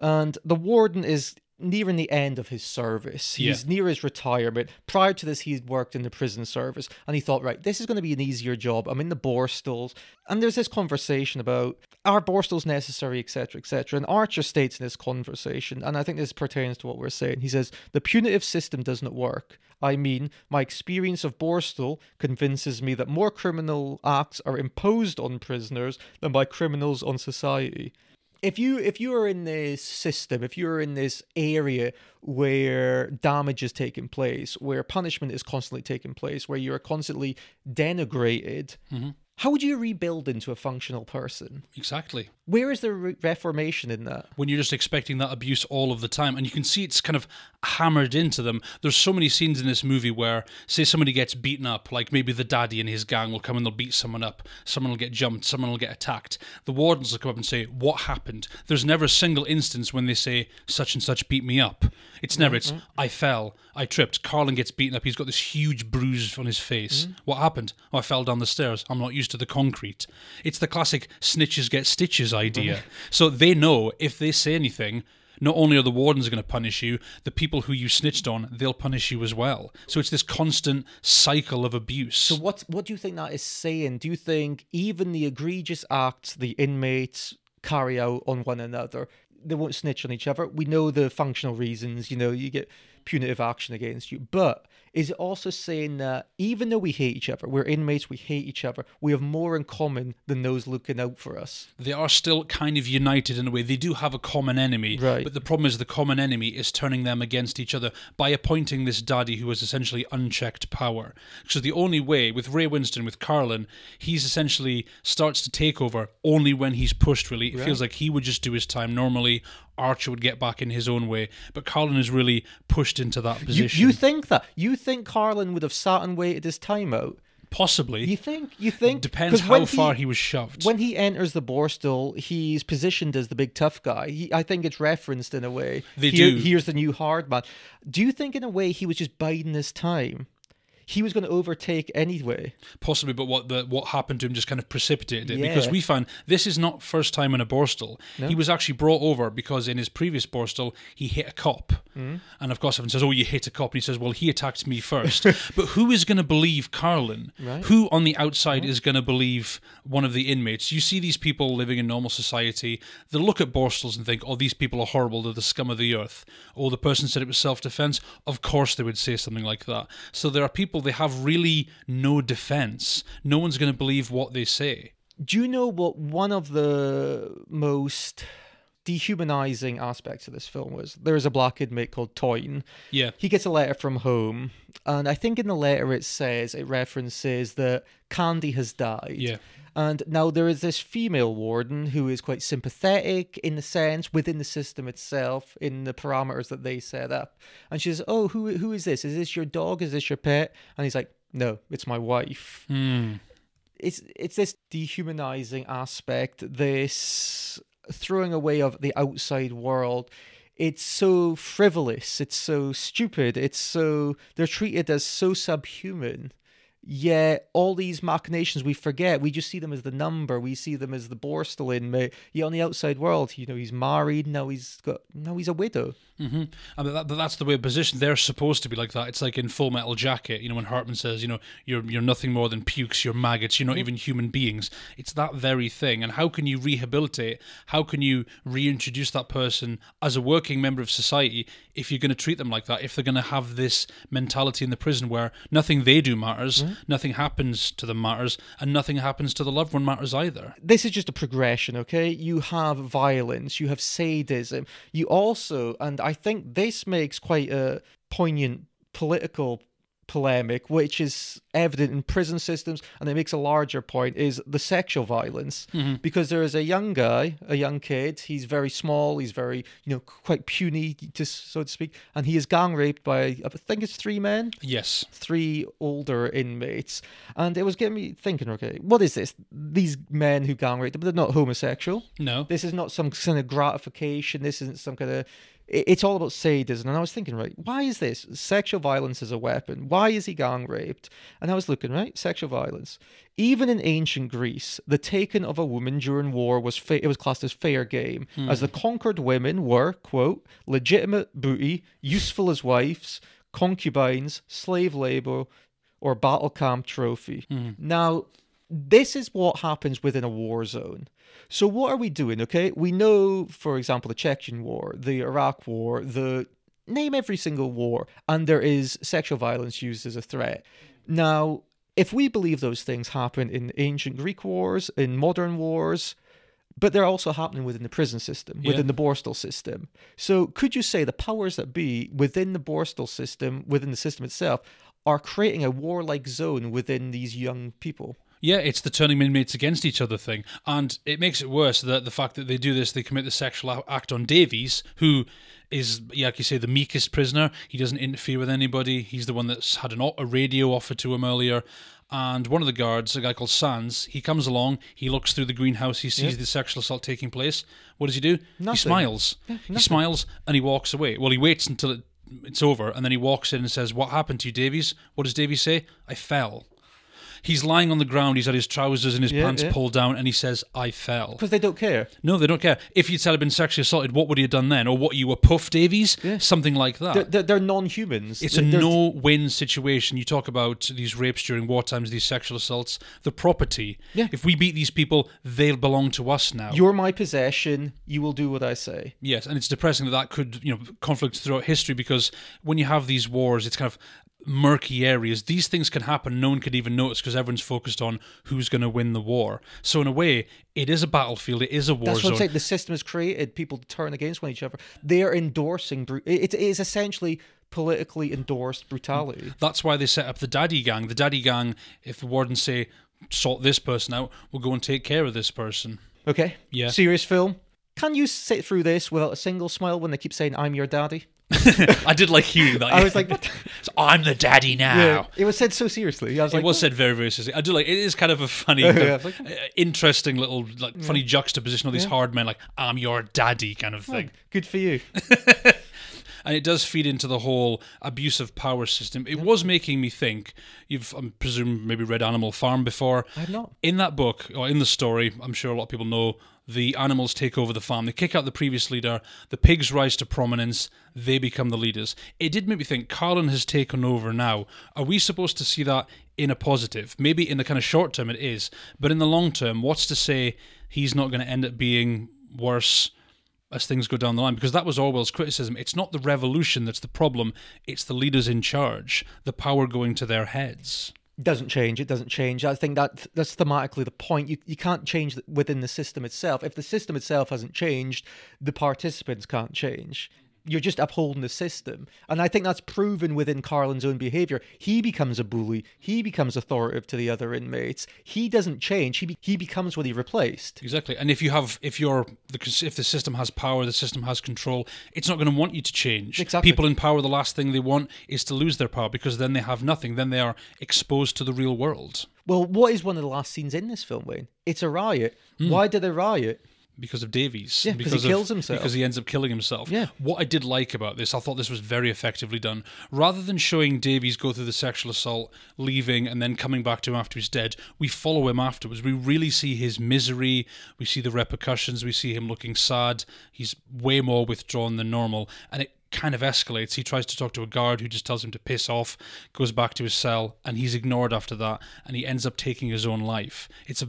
And the warden is nearing the end of his service. He's Yeah. near his retirement. Prior to this, he'd worked in the prison service. And he thought, right, this is going to be an easier job. I'm in the Borstals. And there's this conversation about are Borstals necessary, etc., etc. And Archer states in this conversation, and I think this pertains to what we're saying. He says, the punitive system does not work. I mean, my experience of Borstal convinces me that more criminal acts are imposed on prisoners than by criminals on society. If you if you are in this system, if you're in this area where damage is taking place, where punishment is constantly taking place, where you're constantly denigrated, mm-hmm. How would you rebuild into a functional person? Exactly. Where is the re- reformation in that? when you're just expecting that abuse all of the time and you can see it's kind of hammered into them. There's so many scenes in this movie where say somebody gets beaten up like maybe the daddy and his gang will come and they'll beat someone up. Someone will get jumped. Someone will get attacked. The wardens will come up and say what happened? There's never a single instance when they say such and such beat me up. It's never it's mm-hmm. i fell. I tripped. Carlin gets beaten up. He's got this huge bruise on his face. Mm-hmm. What happened? Oh, i fell down the stairs. I'm not used to the concrete it's the classic snitches get stitches idea so they know if they say anything not only are the wardens going to punish you, the people who you snitched on, they'll punish you as well. So it's this constant cycle of abuse. So what what do you think that is saying? Do you think even the egregious acts the inmates carry out on one another, they won't snitch on each other? We know the functional reasons, you know, you get punitive action against you. But is it also saying that even though we hate each other, we're inmates, we hate each other, we have more in common than those looking out for us? They are still kind of united in a way. They do have a common enemy, Right. but the problem is the common enemy is turning them against each other by appointing this daddy who has essentially unchecked power. So the only way with Ray Winstone, with Carlin, he's essentially starts to take over only when he's pushed. Really, it feels like he would just do his time normally. Archer would get back in his own way, but Carlin is really pushed into that position. you think that? You think Carlin would have sat and waited his time out? Possibly You think? You think? depends how far he, was shoved. When he enters the Borstal, he's positioned as the big tough guy. He, I think it's referenced in a way. They Here- do. Here's the new hard man. Do you think, in a way, he was just biding his time? He was going to overtake anyway. possibly, but what the what happened to him just kind of precipitated it because we found this is not first time in a Borstal. He was actually brought over because in his previous Borstal he hit a cop, Mm-hmm. and of course everyone says, "Oh, you hit a cop," and he says, "Well, he attacked me first. but who is going to believe Carlin? Who on the outside is going to believe one of the inmates? You see these people living in normal society. They look at Borstals and think, "Oh, these people are horrible. They're the scum of the earth." Oh, the person said it was self-defense. Of course, they would say something like that. So there are people they have really no defense. No one's going to believe what they say. Do you know what one of the most dehumanizing aspects of this film was? There is a black inmate called Toyne. Yeah. He gets a letter from home, and I think in the letter it says, it references that Candy has died. Yeah. And now there is this female warden who is quite sympathetic in the sense within the system itself, in the parameters that they set up. And she says, Oh, who who is this? Is this your dog? Is this your pet? And he's like, No, it's my wife hmm. it's it's this dehumanizing aspect, this throwing away of the outside world. It's so frivolous, it's so stupid, it's so they're treated as so subhuman. Yet all these machinations we forget, we just see them as the number, we see them as the Borstal inmate. Yet on the outside world, you know, he's married, now he's got now he's a widow. Mm-hmm. I mean, that, that's the way positioned. They're supposed to be like that. It's like in Full Metal Jacket, you know, when Hartman says, you know, you're you're nothing more than pukes, you're maggots, you're not even human beings. It's that very thing. And how can you rehabilitate? How can you reintroduce that person as a working member of society if you're going to treat them like that? If they're going to have this mentality in the prison where nothing they do matters, nothing happens to them matters, and nothing happens to the loved one matters either. this is just a progression, okay? You have violence, you have sadism, you also, and I think this makes quite a poignant political polemic, which is evident in prison systems, and it makes a larger point, is the sexual violence. Mm-hmm. Because there is a young guy, a young kid, he's very small, he's very, you know, quite puny, to, so to speak, and he is gang raped by, I think it's three men Yes. three older inmates, and it was getting me thinking. Okay, what is this? These men who gang raped, them, they're not homosexual. No. This is not some kind of gratification. This isn't some kind of. It- It's all about sadism. And I was thinking, right, why is this sexual violence as a weapon? Why is he gang raped? And I was looking, right, sexual violence. Even in ancient Greece, the taking of a woman during war was fa- it was classed as fair game, hmm. as the conquered women were quote legitimate booty, useful as wives, concubines, slave labor, or battle camp trophy. Hmm. Now, this is what happens within a war zone. So, what are we doing? Okay, we know, for example, the Chechen War, the Iraq War, the name every single war, and there is sexual violence used as a threat. Now, if we believe those things happen in ancient Greek wars, in modern wars, but they're also happening within the prison system, Yeah. within the Borstal system. So, could you say the powers that be within the Borstal system, within the system itself, are creating a warlike zone within these young people? Yeah, it's the turning inmates against each other thing. And it makes it worse that the fact that they do this, they commit the sexual act on Davies, who is, yeah, like you say, the meekest prisoner. He doesn't interfere with anybody. He's the one that's had an, a radio offered to him earlier. And one of the guards, a guy called Sands, he comes along, he looks through the greenhouse, he sees the sexual assault taking place. What does he do? He Nothing. smiles. he smiles and he walks away. Well, he waits until it, it's over and then he walks in and says, What happened to you, Davies? What does Davies say? I fell. He's lying on the ground. He's had his trousers and his Yeah, pants yeah. pulled down, and he says, "I fell." Because they don't care. No, they don't care. If you'd said I'd been sexually assaulted, what would he have done then? Or what you were Puff Davies? Something like that. They're, they're, they're non-humans. it's a They're- no-win situation. You talk about these rapes during war times, these sexual assaults, the property. Yeah. If we beat these people, they'll belong to us now. You're my possession. You will do what I say. Yes, and it's depressing that that could, you know, conflict throughout history because when you have these wars, it's kind of murky areas. These things can happen. No one could even notice because everyone's focused on who's going to win the war. So in a way, it is a battlefield. It is a war That's what I'm zone. saying. The system has created people turn against one each other. They're endorsing. Bru- it, it is essentially politically endorsed brutality. Mm, that's why they set up the daddy gang. The daddy gang, if the wardens say, sort this person out, we'll go and take care of this person. Okay. Yeah. Serious film. Can you sit through this without a single smile when they keep saying "I'm your daddy"? I did like hearing that. I was like, what? I'm the daddy now. It was said so seriously. I was It like, was said very, very seriously. I do like it. Is kind of a funny, Yeah, kind of, like- uh, interesting little, like funny juxtaposition of these hard men, like "I'm your daddy" kind of thing. good for you. And it does feed into the whole abusive power system. It was making me think. You've, I presume, maybe read Animal Farm before. I have not. In that book, or in the story, I'm sure a lot of people know the animals take over the farm. They kick out the previous leader. The pigs rise to prominence. They become the leaders. It did make me think. Carlin has taken over now. Are we supposed to see that in a positive? Maybe in the kind of short term it is, but in the long term, what's to say he's not going to end up being worse? As things go down the line because that was Orwell's criticism. It's not the revolution that's the problem, it's the leaders in charge, the power going to their heads. It doesn't change. It doesn't change. I think that that's thematically the point. You you can't change within the system itself. If the system itself hasn't changed, the participants can't change. You're just upholding the system, and I think that's proven within Carlin's own behavior. He becomes a bully. He becomes authoritative to the other inmates. He doesn't change. He be- he becomes what he replaced. Exactly. And if you have if you're the if the system has power, the system has control, it's not going to want you to change. Exactly. People in power the last thing they want is to lose their power because then they have nothing. Then they are exposed to the real world. Well, what is one of the last scenes in this film, Wayne? It's a riot. Hmm. Why did they riot? Because of Davies. Yeah, 'cause he of- kills himself. Because he ends up killing himself. Yeah. What I did like about this, I thought this was very effectively done. Rather than showing Davies go through the sexual assault, leaving, and then coming back to him after he's dead, we follow him afterwards. We really see his misery. We see the repercussions. We see him looking sad. He's way more withdrawn than normal. And it kind of escalates. He tries to talk to a guard who just tells him to piss off, goes back to his cell, and he's ignored after that, and he ends up taking his own life. It's a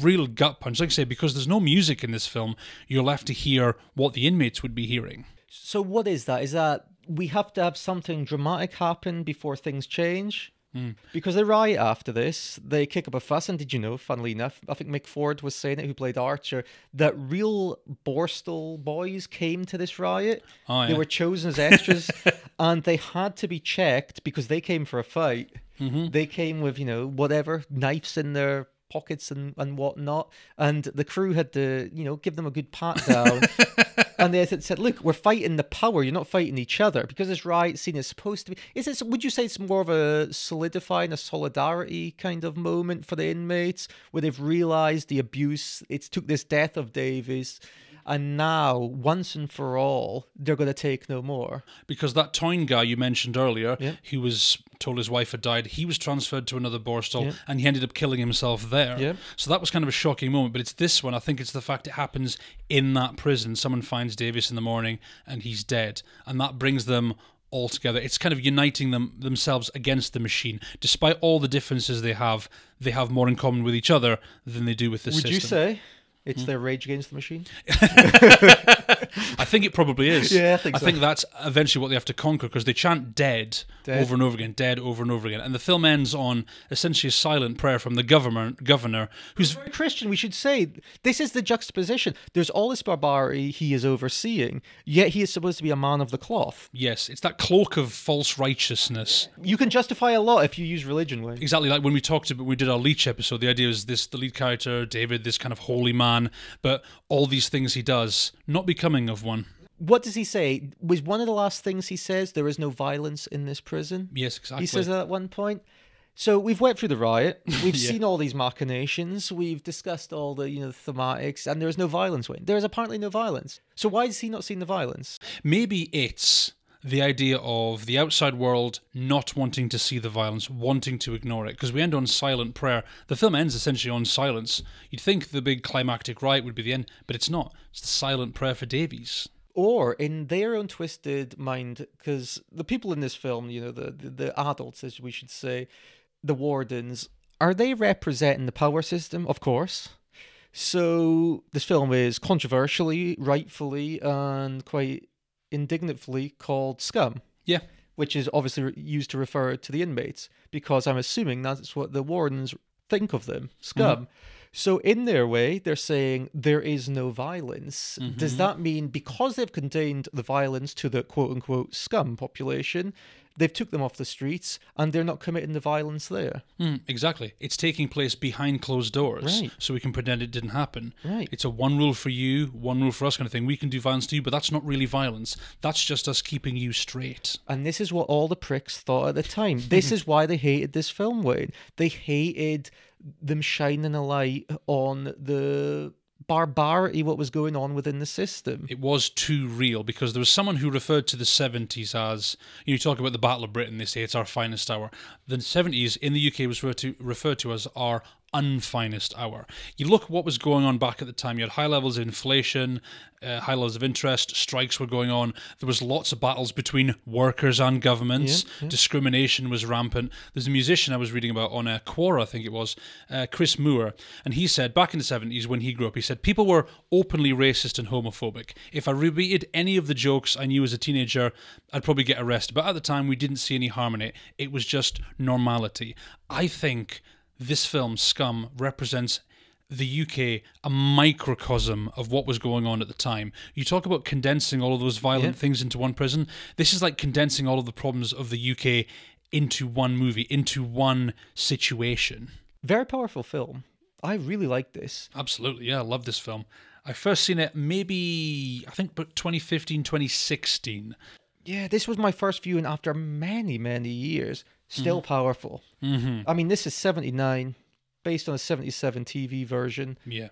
real gut punch. Like I say, because there's no music in this film, you're left to hear what the inmates would be hearing. So what is that? Is that we have to have something dramatic happen before things change? Because they riot after this, they kick up a fuss. And did you know, funnily enough, I think Mick Ford was saying it, who played Archer, that real Borstal boys came to this riot. Oh, They were chosen as extras, and they had to be checked because they came for a fight. Mm-hmm. They came with you know whatever knives in their pockets and and whatnot, and the crew had to you know give them a good pat down. and they said- "Look, we're fighting the power. You're not fighting each other because this riot scene is supposed to be. Is it? Would you say it's more of a solidifying a solidarity kind of moment for the inmates where they've realised the abuse? It took this death of Davies." And now, once and for all, they're going to take no more. Because that Toyne guy you mentioned earlier, Yeah. who was told his wife had died, he was transferred to another Borstal Yeah. and he ended up killing himself there. Yeah. So that was kind of a shocking moment. But it's this one. I think it's the fact it happens in that prison. Someone finds Davies in the morning and he's dead. And that brings them all together. It's kind of uniting them themselves against the machine. Despite all the differences they have, they have more in common with each other than they do with the Would system. you say it's hmm. their rage against the machine? I think it probably is. Yeah, I think so. think that's eventually what they have to conquer because they chant dead, Dead. over and over again, dead over and over again. And the film ends on essentially a silent prayer from the governor, governor who's Christian, we should say this is the juxtaposition. There's all this barbarity he is overseeing, yet he is supposed to be a man of the cloth. yes, it's that cloak of false righteousness. You can justify a lot if you use religion, Wayne. Exactly like when we talked about we did our Leech episode. The idea is this: the lead character David, this kind of holy man, but all these things he does, not becoming of one. What does he say? Was one of the last things he says there is no violence in this prison? Yes, exactly. He says that at one point. So we've went through the riot. We've Yeah. seen all these machinations. We've discussed all the you know the thematics, and there is no violence. Wayne, there is apparently no violence. So why has he not seen the violence? Maybe it's the idea of the outside world not wanting to see the violence, wanting to ignore it. Because we end on silent prayer. The film ends essentially on silence. You'd think the big climactic riot would be the end, but it's not. It's the silent prayer for Davies. or in their own twisted mind, because the people in this film, you know, the, the the adults, as we should say, the wardens, are they representing the power system? Of course. So this film is controversially, rightfully, and quite indignantly called Scum. Yeah. which is obviously used to refer to the inmates, because I'm assuming that's what the wardens think of them mm-hmm. scum. So, in their way, they're saying there is no violence. Does mm-hmm. that mean because they've contained the violence to the quote unquote scum population, they've took them off the streets and they're not committing the violence there? Mm, exactly. It's taking place behind closed doors, Right. so we can pretend it didn't happen. Right. It's a one rule for you, one rule for us kind of thing. We can do violence to you, but that's not really violence. That's just us keeping you straight. And this is what all the pricks thought at the time. This is why they hated this film, Wayne. They hated them shining a light on the barbarity, what was going on within the system. It was too real because there was someone who referred to the 70s as, you know talk about the Battle of Britain, they say it's our finest hour. The 70s in the UK was referred to, referred to as our unfinest hour. You look at what was going on back at the time. You had high levels of inflation, uh, high levels of interest, strikes were going on. There was lots of battles between workers and governments. Discrimination was rampant. There's a musician I was reading about on uh, Quora, I think it was, uh, Chris Moore, and he said back in the 70s when he grew up, he said people were openly racist and homophobic. If I repeated any of the jokes I knew as a teenager, I'd probably get arrested. But at the time, we didn't see any harm in it. It was just normality. I think this film, Scum, represents the UK a microcosm of what was going on at the time. You talk about condensing all of those violent Yeah. things into one prison. This is like condensing all of the problems of the UK into one movie, into one situation. Very powerful film. I really like this. Absolutely, yeah, I love this film. I first seen it maybe I think but 2015, 2016. Yeah, this was my first viewing after many, many years. Still powerful. Mm-hmm. I mean, this is 79, based on a 77 TV version. Yeah.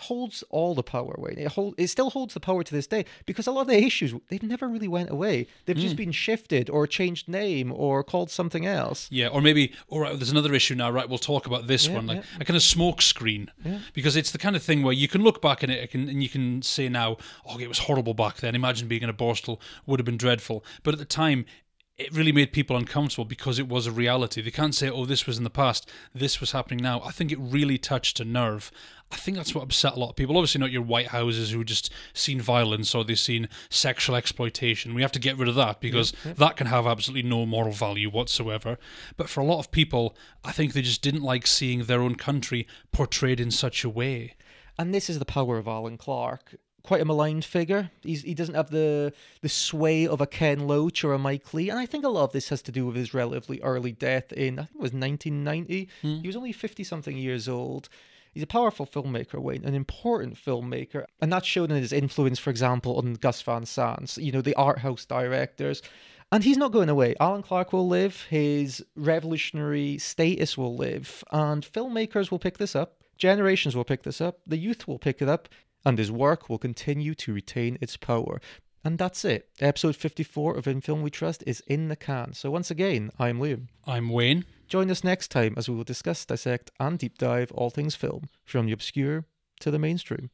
Holds all the power, Wayne. It, hold, it still holds the power to this day because a lot of the issues, they've never really went away. They've just mm. been shifted or changed name or called something else. Yeah, or maybe, all right, there's another issue now, right? We'll talk about this Yeah, one, like yeah. a kind of smoke screen, because it's the kind of thing where you can look back in it can, and you can say now, oh, it was horrible back then. Imagine being in a borstal would have been dreadful, but at the time. It really made people uncomfortable because it was a reality. They can't say, "Oh, this was in the past. This was happening now." I think it really touched a nerve. I think that's what upset a lot of people. Obviously, not your Whitehouses who just seen violence or they've seen sexual exploitation. We have to get rid of that because that can have absolutely no moral value whatsoever. But for a lot of people, I think they just didn't like seeing their own country portrayed in such a way. And this is the power of Alan Clarke. Quite a maligned figure. He's, he doesn't have the the sway of a Ken Loach or a Mike Leigh. And I think a lot of this has to do with his relatively early death in, I think it was 1990. Hmm. He was only 50 something years old. He's a powerful filmmaker, Wayne, an important filmmaker. And that's shown in his influence, for example, on Gus Van Sant, you know, the art house directors. And he's not going away. Alan Clarke will live, his revolutionary status will live, and filmmakers will pick this up. Generations will pick this up, the youth will pick it up, and his work will continue to retain its power. And that's it. Episode 54 of In Film We Trust is in the can. So once again, I'm Liam. I'm Wayne. Join us next time as we will discuss, dissect, and deep dive all things film, from the obscure to the mainstream.